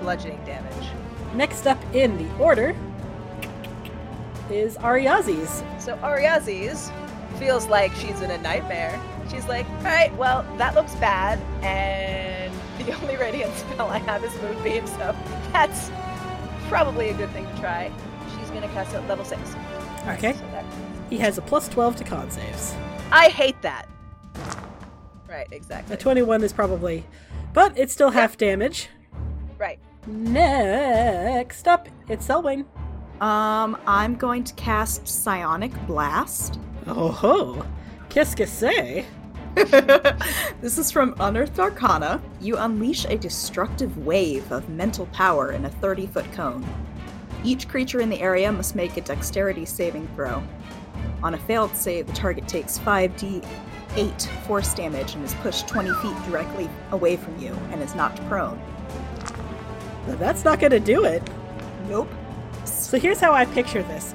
bludgeoning damage. Next up in the order is Ariazis. So Ariazes feels like she's in a nightmare. She's like, all right, well, that looks bad, and the only radiant spell I have is Moonbeam, so that's probably a good thing to try. She's gonna cast it at level six. Okay. so He has a plus 12 to con saves. I hate that. Right, exactly. A 21 is probably. But it's still half damage. Right. Next up, it's Selwyn. Um, I'm going to cast Psionic Blast. Oh ho! Qu'est-ce que c'est? this is from Unearthed Arcana. You unleash a destructive wave of mental power in a 30 foot cone. Each creature in the area must make a dexterity saving throw. On a failed save, the target takes 5d8 force damage and is pushed 20 feet directly away from you and is knocked prone. Now, That's not gonna do it. Nope. So here's how I picture this.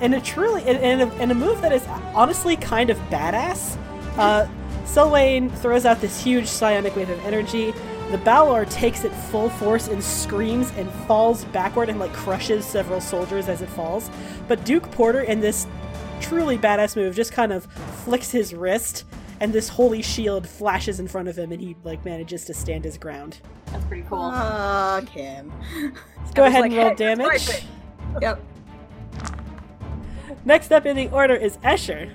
In a truly, in, in, a, in a move that is honestly kind of badass, uh, throws out this huge psionic wave of energy. The Balor takes it full force and screams and falls backward and like crushes several soldiers as it falls. But Duke Porter, in this truly badass move, just kind of flicks his wrist, and this holy shield flashes in front of him, and he like manages to stand his ground. That's pretty cool. Ah, Kim. Go I was ahead like, and roll "Hey, damage. Yep. Next up in the order is Escher.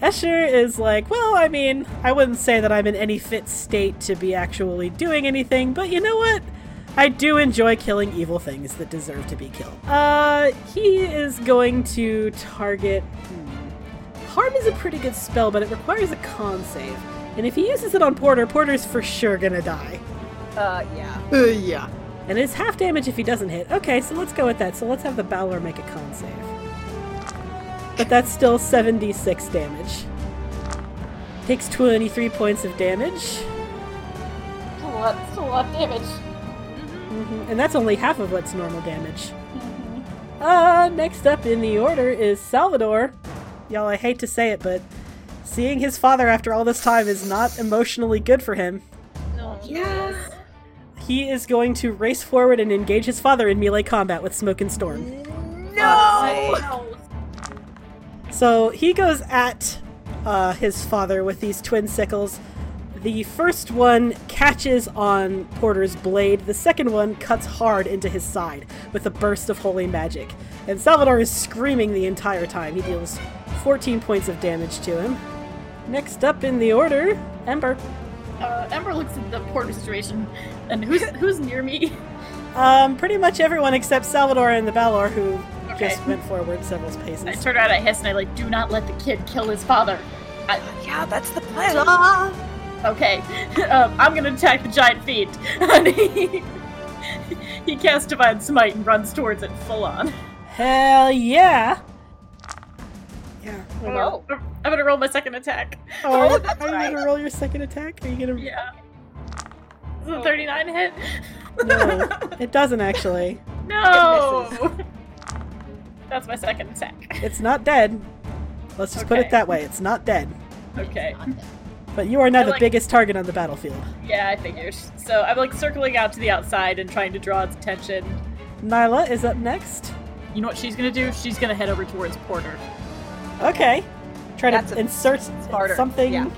Escher is like, well, I mean, I wouldn't say that I'm in any fit state to be actually doing anything, but you know what? I do enjoy killing evil things that deserve to be killed. Uh, he is going to target. Harm is a pretty good spell, but it requires a con save. And if he uses it on Porter, Porter's for sure gonna die. Uh, yeah. Uh, yeah. And it's half damage if he doesn't hit. Okay, so let's go with that. So let's have the Balor make a con save. But that's still 76 damage. Takes 23 points of damage. Still a lot, still a lot of damage. hmm And that's only half of what's normal damage. Uh, next up in the order is Salvador. Y'all, I hate to say it, but seeing his father after all this time is not emotionally good for him. No. Yes. He is going to race forward and engage his father in melee combat with Smoke and Storm. No! No. So he goes at uh, his father with these twin sickles. The first one catches on Porter's blade, the second one cuts hard into his side with a burst of holy magic. And Salvador is screaming the entire time. He deals 14 points of damage to him. Next up in the order, Ember. Uh, Ember looks at the porter situation, and who's who's near me? Um, pretty much everyone except Salvador and the Balor, who Okay. just went forward several paces. I paces. turn around, I hiss, and I like, do not let the kid kill his father. I, Yeah, that's the plan. Duh. Okay, um, I'm gonna attack the giant feet. And he, he casts Divine Smite and runs towards it full on. Hell yeah! Yeah. I'm gonna, I'm gonna roll my second attack. Oh, that's are you right. gonna roll your second attack? Are you gonna? Yeah. Is it a 39 hit? No, it doesn't actually. No! That's my second attack. It's not dead. Let's just put it that way. It's not dead. Okay. But you are now I the like- biggest target on the battlefield. Yeah, I figured. So I'm like circling out to the outside and trying to draw its attention. Nyla is up next. You know what she's gonna do? She's gonna head over towards Porter. Okay. Try That's to insert smarter, something. yeah.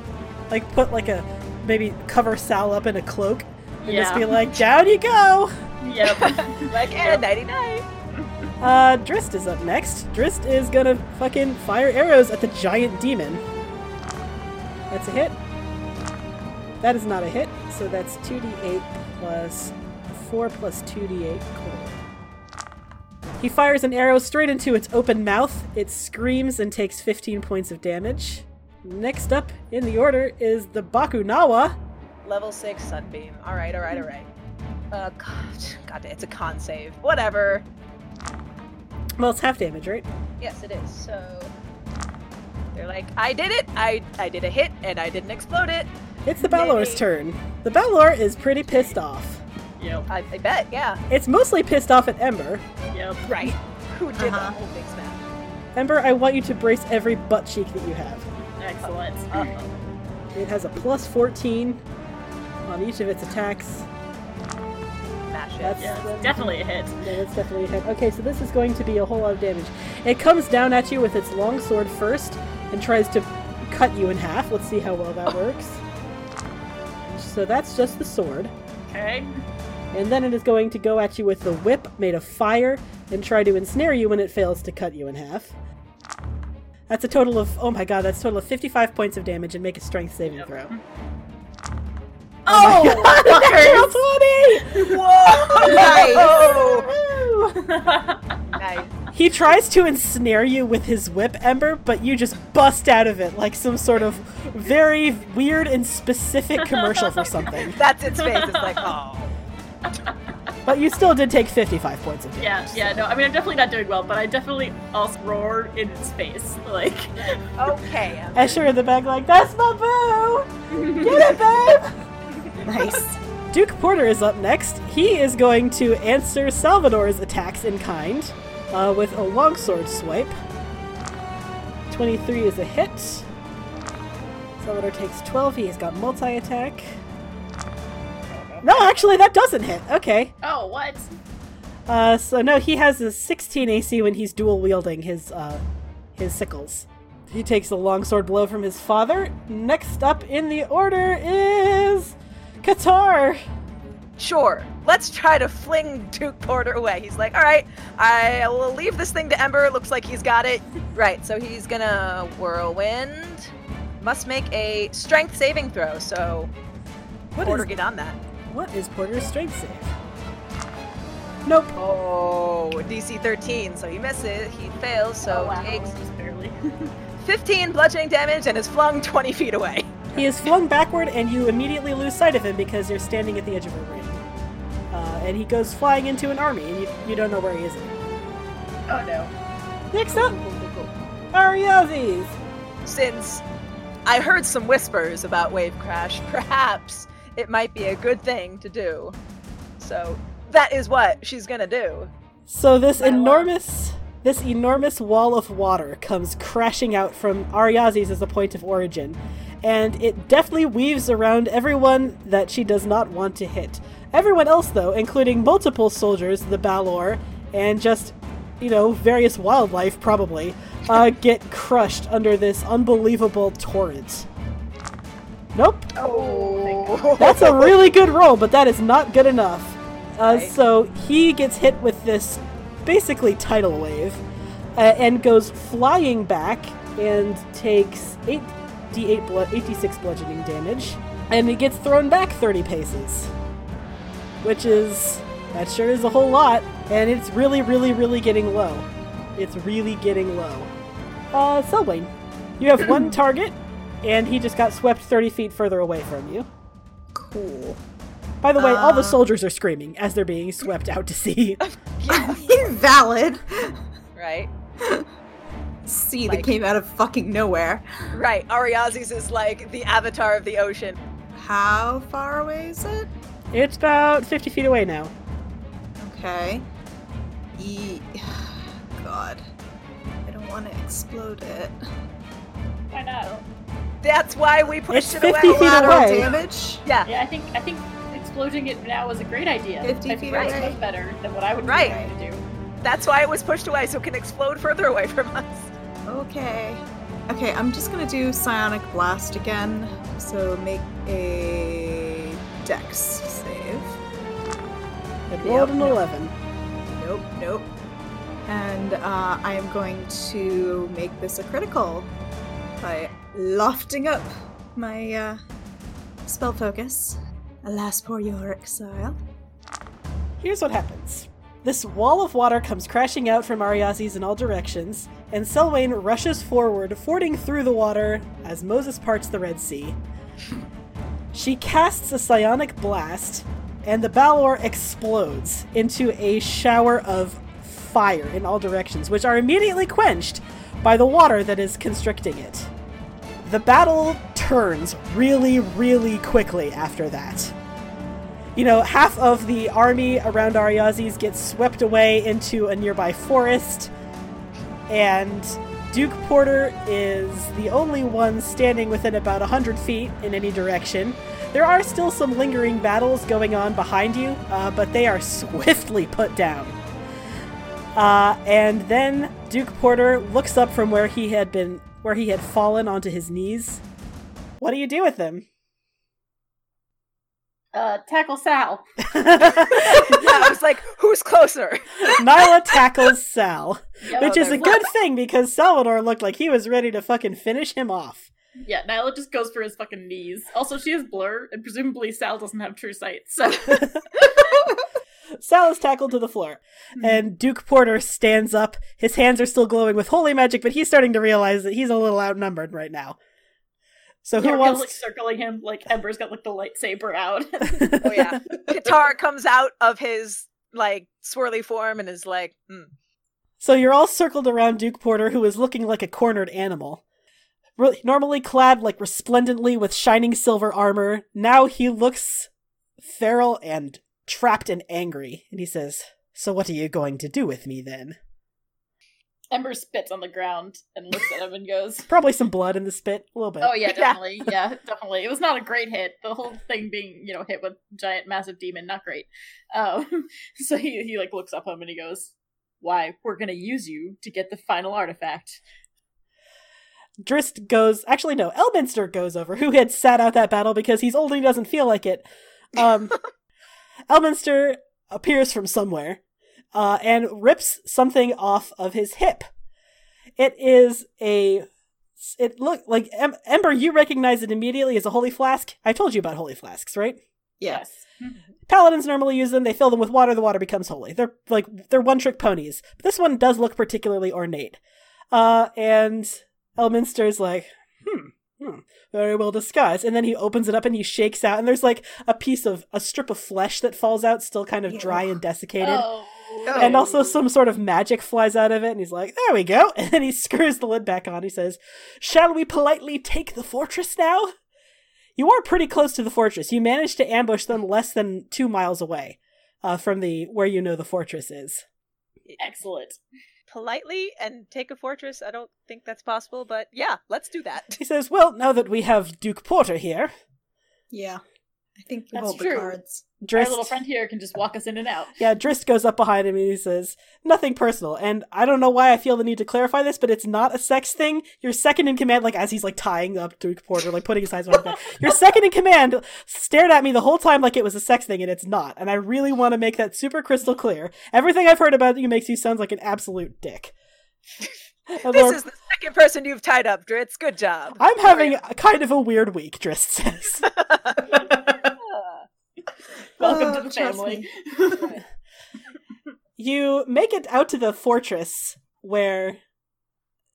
Like put like a maybe cover Sal up in a cloak and just be like, down you go. Yep. like, eh, 99. Uh, Drist is up next. Drist is gonna fucking fire arrows at the giant demon. That's a hit. That is not a hit, so that's 2d8 plus 4 plus 2d8 cool. He fires an arrow straight into its open mouth. It screams and takes 15 points of damage. Next up in the order is the Bakunawa. Level 6 Sunbeam. Alright, alright, alright. Uh, God, God, it's a con save. Whatever. Well, it's half damage, right? Yes, it is. So they're like, I did it. I I did a hit, and I didn't explode it. It's the Balor's Yay. turn. The Balor is pretty pissed off. Yep. I, I bet. Yeah. It's mostly pissed off at Ember. Yep. Right. Who did Uh-huh. the whole big snap? Ember, I want you to brace every butt cheek that you have. Excellent. Uh-oh. It has a plus 14 on each of its attacks. Smash it. That's Yeah, it's definitely a hit. Yeah, that's definitely a hit. Okay, so this is going to be a whole lot of damage. It comes down at you with its long sword first and tries to cut you in half. Let's see how well that works. So that's just the sword. Okay. And then it is going to go at you with the whip made of fire and try to ensnare you when it fails to cut you in half. That's a total of, oh my god, that's a total of 55 points of damage and make a strength saving Yep. throw. Oh, Natural 20! Whoa! nice. He tries to ensnare you with his whip, Ember, but you just bust out of it like some sort of very weird and specific commercial for something. That's its face. It's like, oh. But you still did take 55 points of damage. yeah, yeah, no, I mean, I'm definitely not doing well, but I definitely also roared in its face. Like, Okay. um, Escher in the back, like, that's my boo! Get it, babe! Nice. Duke Porter is up next. He is going to answer Salvador's attacks in kind uh, with a longsword swipe. 23 is a hit. Salvador takes 12. He has got multi attack. No, actually, that doesn't hit. Okay. oh, what? Uh, so no, he has a 16 AC when he's dual wielding his uh, his sickles. He takes a longsword blow from his father. Next up in the order is Qatar. Sure. Let's try to fling Duke Porter away. He's like, all right, I will leave this thing to Ember. Looks like he's got it. Right. So he's gonna whirlwind. Must make a strength saving throw. So What Porter, is get on that. what is Porter's strength save? Nope. Oh, oh DC 13. So he misses. He fails. So oh, wow. takes Just barely. 15 bludgeoning damage and is flung 20 feet away. He is flung backward, and you immediately lose sight of him because you're standing at the edge of a ring. Uh, and he goes flying into an army, and you, you don't know where he is. oh, no. Next up, Ariazes. Since I heard some whispers about Wave Crash, perhaps it might be a good thing to do. So that is what she's gonna do. So this enormous, this enormous wall of water comes crashing out from Ariazes as a point of origin, and it deftly weaves around everyone that she does not want to hit. Everyone else, though, including multiple soldiers, the Balor, and just, you know, various wildlife probably, uh, get crushed under this unbelievable torrent. Nope. Oh, That's a really good roll, but that is not good enough. Uh. So he gets hit with this basically tidal wave uh, and goes flying back and takes 8d8 blood, 8d6 bludgeoning damage, and he gets thrown back 30 paces, which is that sure is a whole lot, and it's really, really, really getting low. It's really getting low. Uh, Selwyn, you have one target, and he just got swept 30 feet further away from you. Cool. By the way, all the Uh. soldiers are screaming as they're being swept out to sea. Invalid. right, Sea Like- that came out of fucking nowhere. right. Ariazes is like the avatar of the ocean. How far away is it? it's about 50 feet away now. Okay. E- God. I don't want to explode it. Why not? That's why we pushed It's it 50 away. feet away. damage? Yeah, Yeah, I think I think exploding it now is a great idea. 50 I think feet that's away. much better than what I would Right. be trying to do. that's why it was pushed away, so it can explode further away from us. Okay. Okay, I'm just gonna do Psionic Blast again. So make a Dex save. It rolled an Yep. 11. Nope, nope. And uh, I am going to make this a critical by lofting up my uh, spell focus. Alas, poor your exile. Here's what happens. This wall of water comes crashing out from Ariazes in all directions, and Selwyn rushes forward, fording through the water as Moses parts the Red Sea. She casts a psionic blast, and the Balor explodes into a shower of fire in all directions, which are immediately quenched by the water that is constricting it. The battle turns really, really quickly after that. You know, half of the army around Ariazes gets swept away into a nearby forest, and Duke Porter is the only one standing within about 100 feet in any direction. There are still some lingering battles going on behind you, uh, but they are swiftly put down. Uh, and then Duke Porter looks up from where he had been, where he had fallen onto his knees. What do you do with him? Uh, tackle Sal. yeah, I was like, who's closer? Nyla tackles Sal, Yep. which is a there's- good thing because Salvador looked like he was ready to fucking finish him off. Yeah, Nyla just goes for his fucking knees. Also, she has blur, and presumably Sal doesn't have true sight. So Sal is tackled to the floor, and Duke Porter stands up. His hands are still glowing with holy magic, but he's starting to realize that he's a little outnumbered right now. So who yeah, wants? like circling him? Like Ember's got like the lightsaber out. Oh yeah, Guitar comes out of his like swirly form and is like, mm. So you're all circled around Duke Porter, who is looking like a cornered animal. Re- normally clad like resplendently with shining silver armor, now he looks feral and trapped and angry, and he says, "So what are you going to do with me then?" Ember spits on the ground and looks at him and goes, Probably some blood in the spit, a little bit. "Oh yeah, Yeah. definitely, yeah, definitely. It was not a great hit. The whole thing being, you know, hit with giant, massive demon, not great. Um, so he he like looks up at him and he goes, "Why? We're gonna use you to get the final artifact." Drist goes. Actually, no. Elminster goes over, who had sat out that battle because he's old and he doesn't feel like it. Um, Elminster appears from somewhere uh, and rips something off of his hip. It is a. It look like em- Ember. You recognize it immediately as a holy flask. I told you about holy flasks, right? Yes. Paladins normally use them. They fill them with water. The water becomes holy. They're like they're one trick ponies. But this one does look particularly ornate. Uh, and Elminster's like, hmm, hmm, very well disguised. And then he opens it up and he shakes out, and there's like a piece of a strip of flesh that falls out, still kind of dry and desiccated. Oh. And also some sort of magic flies out of it, and he's like, there we go. And then he screws the lid back on. He says, Shall we politely take the fortress now? You are pretty close to the fortress. You managed to ambush them less than two miles away uh, from the where you know the fortress is. Excellent. Politely and take a fortress. I don't think that's possible, but yeah, let's do that. He says, Well, now that we have Duke Porter here, Yeah. I think we That's hold true. the cards. Our little friend here can just walk us in and out. yeah, Drist goes up behind him and he says, Nothing personal. And I don't know why I feel the need to clarify this, but it's not a sex thing. Your second in command, like as he's like tying up Duke Porter, like putting his eyes on his back, your second in command stared at me the whole time like it was a sex thing, and it's not. And I really want to make that super crystal clear. Everything I've heard about you makes you sound like an absolute dick. This Lord- is the second person you've tied up, Drist. Good job. I'm having a, kind of a weird week, Drist says. Welcome Oh, to the family. you make it out to the fortress where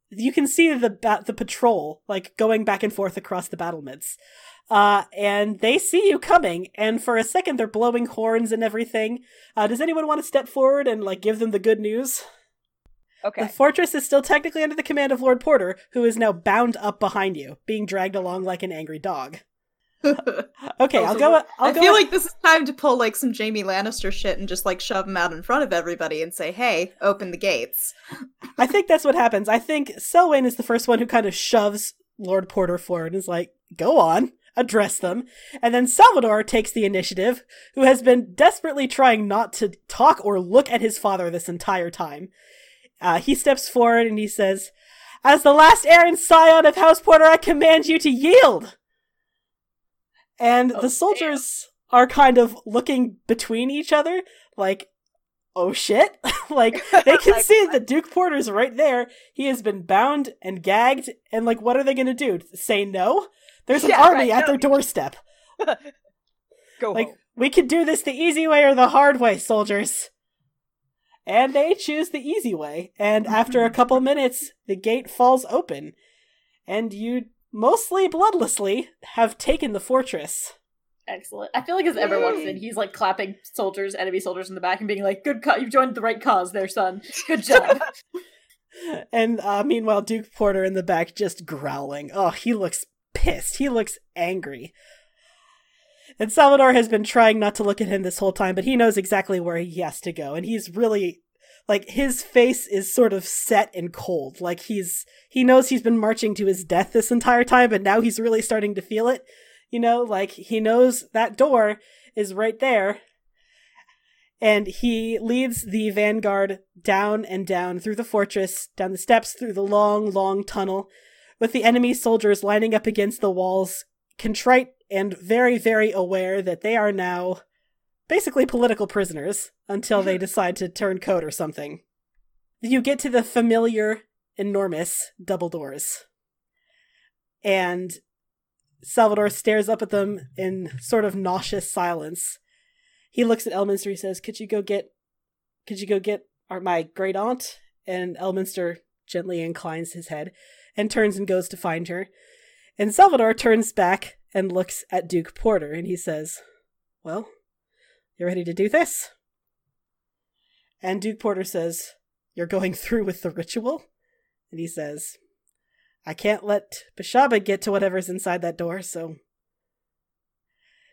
you can see the ba- the patrol like going back and forth across the battlements. Uh, and they see you coming, and for a second they're blowing horns and everything. Uh, does anyone want to step forward and like give them the good news? Okay. The fortress is still technically under the command of Lord Porter, who is now bound up behind you, being dragged along like an angry dog. Okay, I'll go. I'll I feel like this is time to pull like some Jaime Lannister shit and just like shove him out in front of everybody and say, "Hey, open the gates." I think that's what happens. I think Selwyn is the first one who kind of shoves Lord Porter forward and is like, go on, address them. And then Salvador takes the initiative, who has been desperately trying not to talk or look at his father this entire time. Uh, he steps forward and he says, As the last heir and scion of House Porter, I command you to yield! And Oh, the soldiers are kind of looking between each other, like, oh shit. like, they can Like, see that Duke Porter's right there. He has been bound and gagged, and like, what are they gonna do? Say no? There's an Yeah, army right, at no. their doorstep. Go Like, home. we could do this the easy way or the hard way, soldiers. And they choose the easy way. And after a mm-hmm. couple minutes, the gate falls open. And you, mostly bloodlessly, have taken the fortress. Excellent. I feel like as Ember walks in, he's like clapping soldiers, enemy soldiers in the back, and being like, "Good, co- you've joined the right cause, there, son. Good job." And uh, meanwhile, Duke Porter in the back just growling. Oh, he looks pissed. He looks angry. And Salvador has been trying not to look at him this whole time, but he knows exactly where he has to go. And he's really like his face is sort of set and cold. Like he's he knows he's been marching to his death this entire time, but now he's really starting to feel it. You know, like he knows that door is right there. And he leads the vanguard down and down through the fortress, down the steps, through the long, long tunnel, with the enemy soldiers lining up against the walls, contrite and very, very aware that they are now basically political prisoners until they decide to turn code or something. You get to the familiar, enormous double doors. And Salvador stares up at them in sort of nauseous silence. He looks at Elminster. He says, "Could you go get, could you go get our, my great aunt?" And Elminster gently inclines his head and turns and goes to find her. And Salvador turns back and looks at Duke Porter, and he says, "Well, you ready to do this?" And Duke Porter says, "You're going through with the ritual?" And he says, I can't let Bashaba get to whatever's inside that door, so.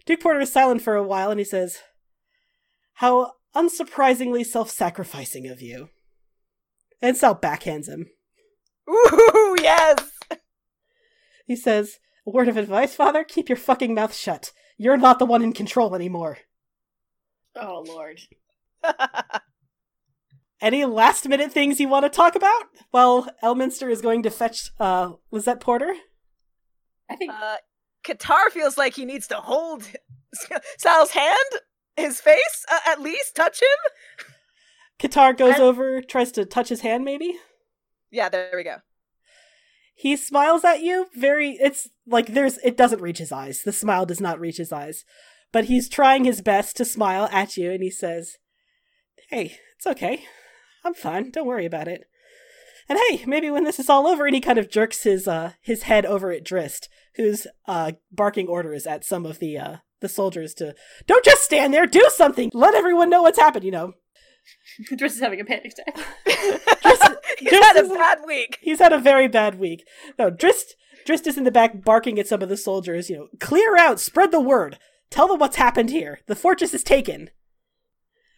Duke Porter is silent for a while and he says, How unsurprisingly self sacrificing of you. And Sal backhands him. Ooh, yes. He says, A word of advice, father? Keep your fucking mouth shut. You're not the one in control anymore. oh lord. Any last minute things you want to talk about? While Elminster is going to fetch uh, Lizette Porter? I think uh, Qatar feels like he needs to hold Sal's hand, his face, uh, at least touch him. Qatar goes I- over, tries to touch his hand, maybe? Yeah, there we go. He smiles at you very it's like there's it doesn't reach his eyes. The smile does not reach his eyes. But he's trying his best to smile at you and he says, "Hey, it's okay. I'm fine. Don't worry about it." And hey, maybe when this is all over and he kind of jerks his uh his head over at Drist, who's uh barking orders at some of the uh the soldiers to don't just stand there, do something. Let everyone know what's happened, you know. Drist is having a panic attack. He's Drist had a bad week. He's had a very bad week. No, Drist Drist is in the back barking at some of the soldiers, you know, clear out, spread the word. Tell them what's happened here. The fortress is taken.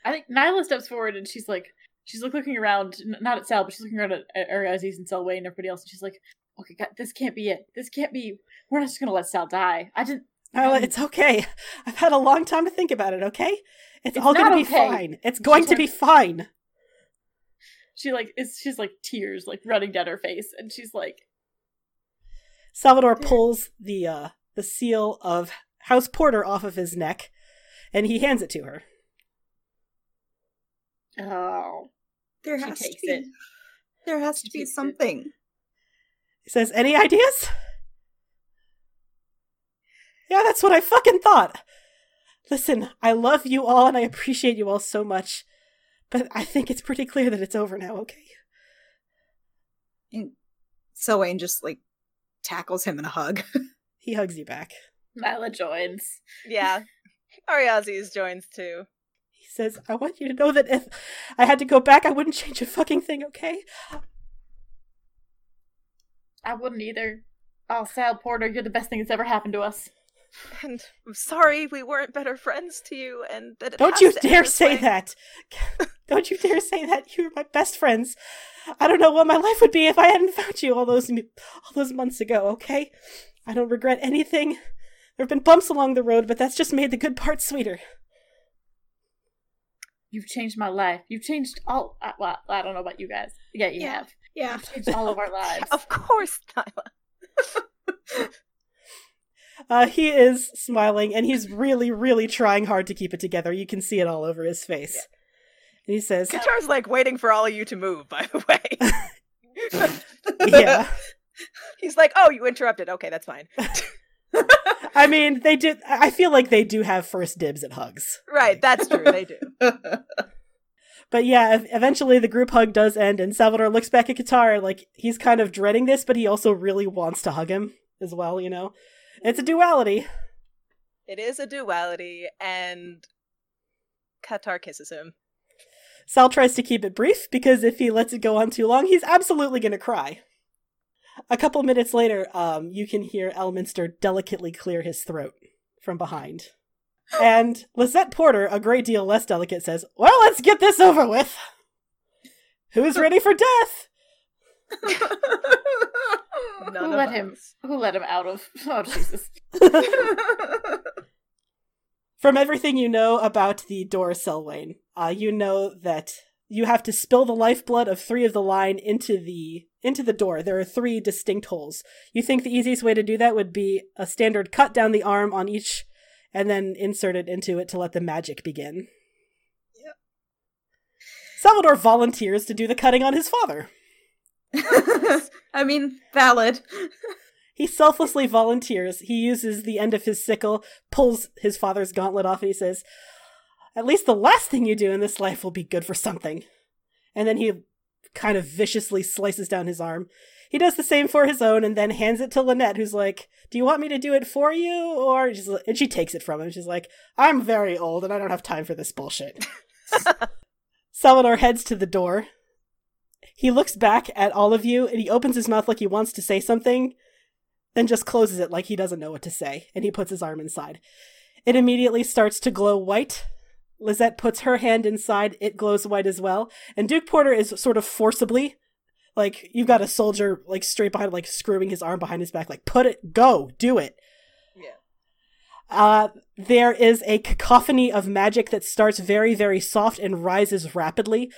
I think Nyla steps forward and she's like, she's like looking around, not at Sal, but she's looking around at, at Ariazis and Selwyn and everybody else, and she's like, okay, God, this can't be it. This can't be. We're not just gonna let Sal die. I didn't. Nyla, it's okay. I've had a long time to think about it, okay? It's, It's all gonna be okay. fine. It's going to be fine. She like it's she's like tears like running down her face, and she's like, Salvador pulls the uh the seal of House Porter off of his neck and he hands it to her. oh, There She has to be. it. There has She to be takes it. something. He says, Any ideas? Yeah, that's what I fucking thought. Listen, I love you all and I appreciate you all so much, but I think it's pretty clear that it's over now, okay? And Selwyn just like tackles him in a hug. He hugs you back. Nyla joins. Yeah. Ariazis joins too. He says, I want you to know that if I had to go back, I wouldn't change a fucking thing, okay? I wouldn't either. Oh, Sal Porter, you're the best thing that's ever happened to us. And I'm sorry we weren't better friends to you and that it Don't you dare say way. that! Don't you dare say that! You're my best friends. I don't know what my life would be if I hadn't found you all those all those months ago. Okay, I don't regret anything. There have been bumps along the road, but that's just made the good part sweeter. You've changed my life. You've changed all. I, well, I don't know about you guys. Yeah, you Yeah. have. yeah. You've changed all of our lives. Of course, Nyla. Uh, he is smiling, and he's really, really trying hard to keep it together. You can see it all over his face. And he says, "Guitar's like waiting for all of you to move, by the way. "Yeah." He's like, oh, you interrupted. Okay, that's fine. I mean, they do. I feel like they do have first dibs at hugs. Right, that's true. They do. But yeah, eventually the group hug does end, and Salvador looks back at Qatar like he's kind of dreading this, but he also really wants to hug him as well. You know, it's a duality. It is a duality, and Qatar kisses him. Sal tries to keep it brief because if he lets it go on too long, he's absolutely going to cry. A couple minutes later, um, you can hear Elminster delicately clear his throat from behind. And Lizette Porter, a great deal less delicate, says, Well, let's get this over with. Who's ready for death? None Who of let him? Who let him out of? Oh Jesus! From everything you know about the door, Selwyn, uh, you know that you have to spill the lifeblood of three of the line into the into the door. There are three distinct holes. You think the easiest way to do that would be a standard cut down the arm on each, and then insert it into it to let the magic begin. Yep. Salvador volunteers to do the cutting on his father. I mean, valid. He selflessly volunteers. He uses the end of his sickle, pulls his father's gauntlet off, and he says, At least the last thing you do in this life will be good for something. And then he kind of viciously slices down his arm. He does the same for his own and then hands it to Lynette, who's like, Do you want me to do it for you? Or and she takes it from him. She's like, I'm very old and I don't have time for this bullshit. Salvador heads to the door. He looks back at all of you and he opens his mouth like he wants to say something, then just closes it like he doesn't know what to say, and he puts his arm inside. It immediately starts to glow white. Lizette puts her hand inside, it glows white as well, and Duke Porter is sort of forcibly like you've got a soldier like straight behind like screwing his arm behind his back like put it go do it Yeah. uh, there is a cacophony of magic that starts very, very soft and rises rapidly.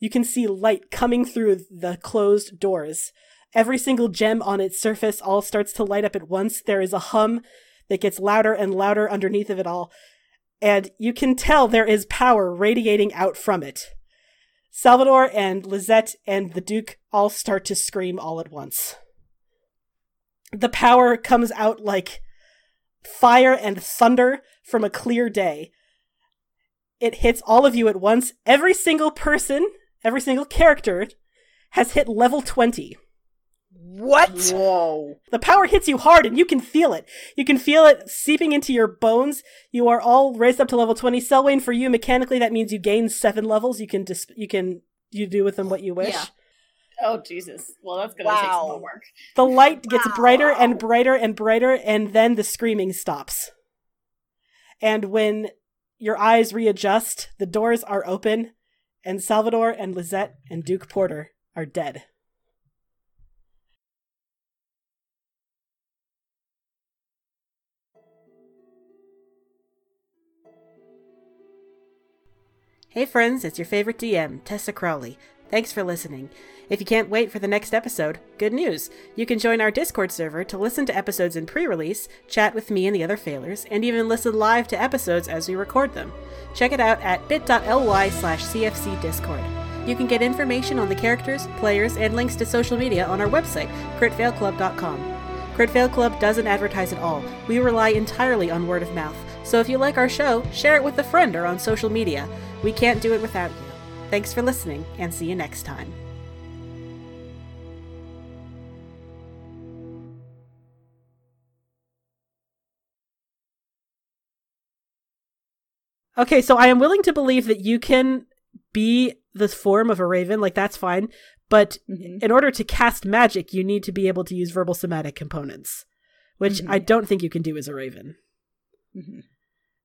You can see light coming through the closed doors. Every single gem on its surface all starts to light up at once. There is a hum that gets louder and louder underneath of it all. And you can tell there is power radiating out from it. Salvador and Lizette and the Duke all start to scream all at once. The power comes out like fire and thunder from a clear day. It hits all of you at once. Every single person, every single character has hit level 20. What? Whoa! The power hits you hard and you can feel it. You can feel it seeping into your bones. You are all raised up to level 20. Selwyn, for you, mechanically, that means you gain seven levels. You can dis- you can you do with them what you wish. Yeah. Oh Jesus! Well, that's gonna take some Wow. work. The light gets Wow. brighter and brighter and brighter, and then the screaming stops. And when your eyes readjust, the doors are open, and Salvador and Lizette and Duke Porter are dead. Hey friends, it's your favorite DM, Tessa Crowley. Thanks for listening. If you can't wait for the next episode, good news! You can join our Discord server to listen to episodes in pre release, chat with me and the other failers, and even listen live to episodes as we record them. Check it out at bit.ly slash cfcdiscord. You can get information on the characters, players, and links to social media on our website, critfailclub.com. Crit Fail Club doesn't advertise at all. We rely entirely on word of mouth. So if you like our show, share it with a friend or on social media. We can't do it without you. Thanks for listening, and see you next time. Okay, so I am willing to believe that you can be the form of a raven, like that's fine, but Mhm. in order to cast magic, you need to be able to use verbal somatic components, which Mhm. I don't think you can do as a raven. Mhm.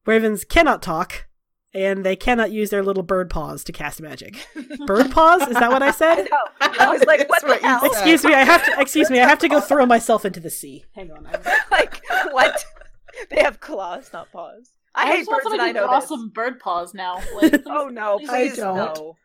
Ravens cannot talk, and they cannot use their little bird paws to cast magic. bird paws? Is that what I I said? know. I was like, what the what hell? Excuse me, I have to excuse me, I have to go throw myself into the sea. Hang on. I'm- like, what? They have claws, not paws. I, hate just want birds and I know draw this. some bird paws now. Like, Oh no, I don't. no.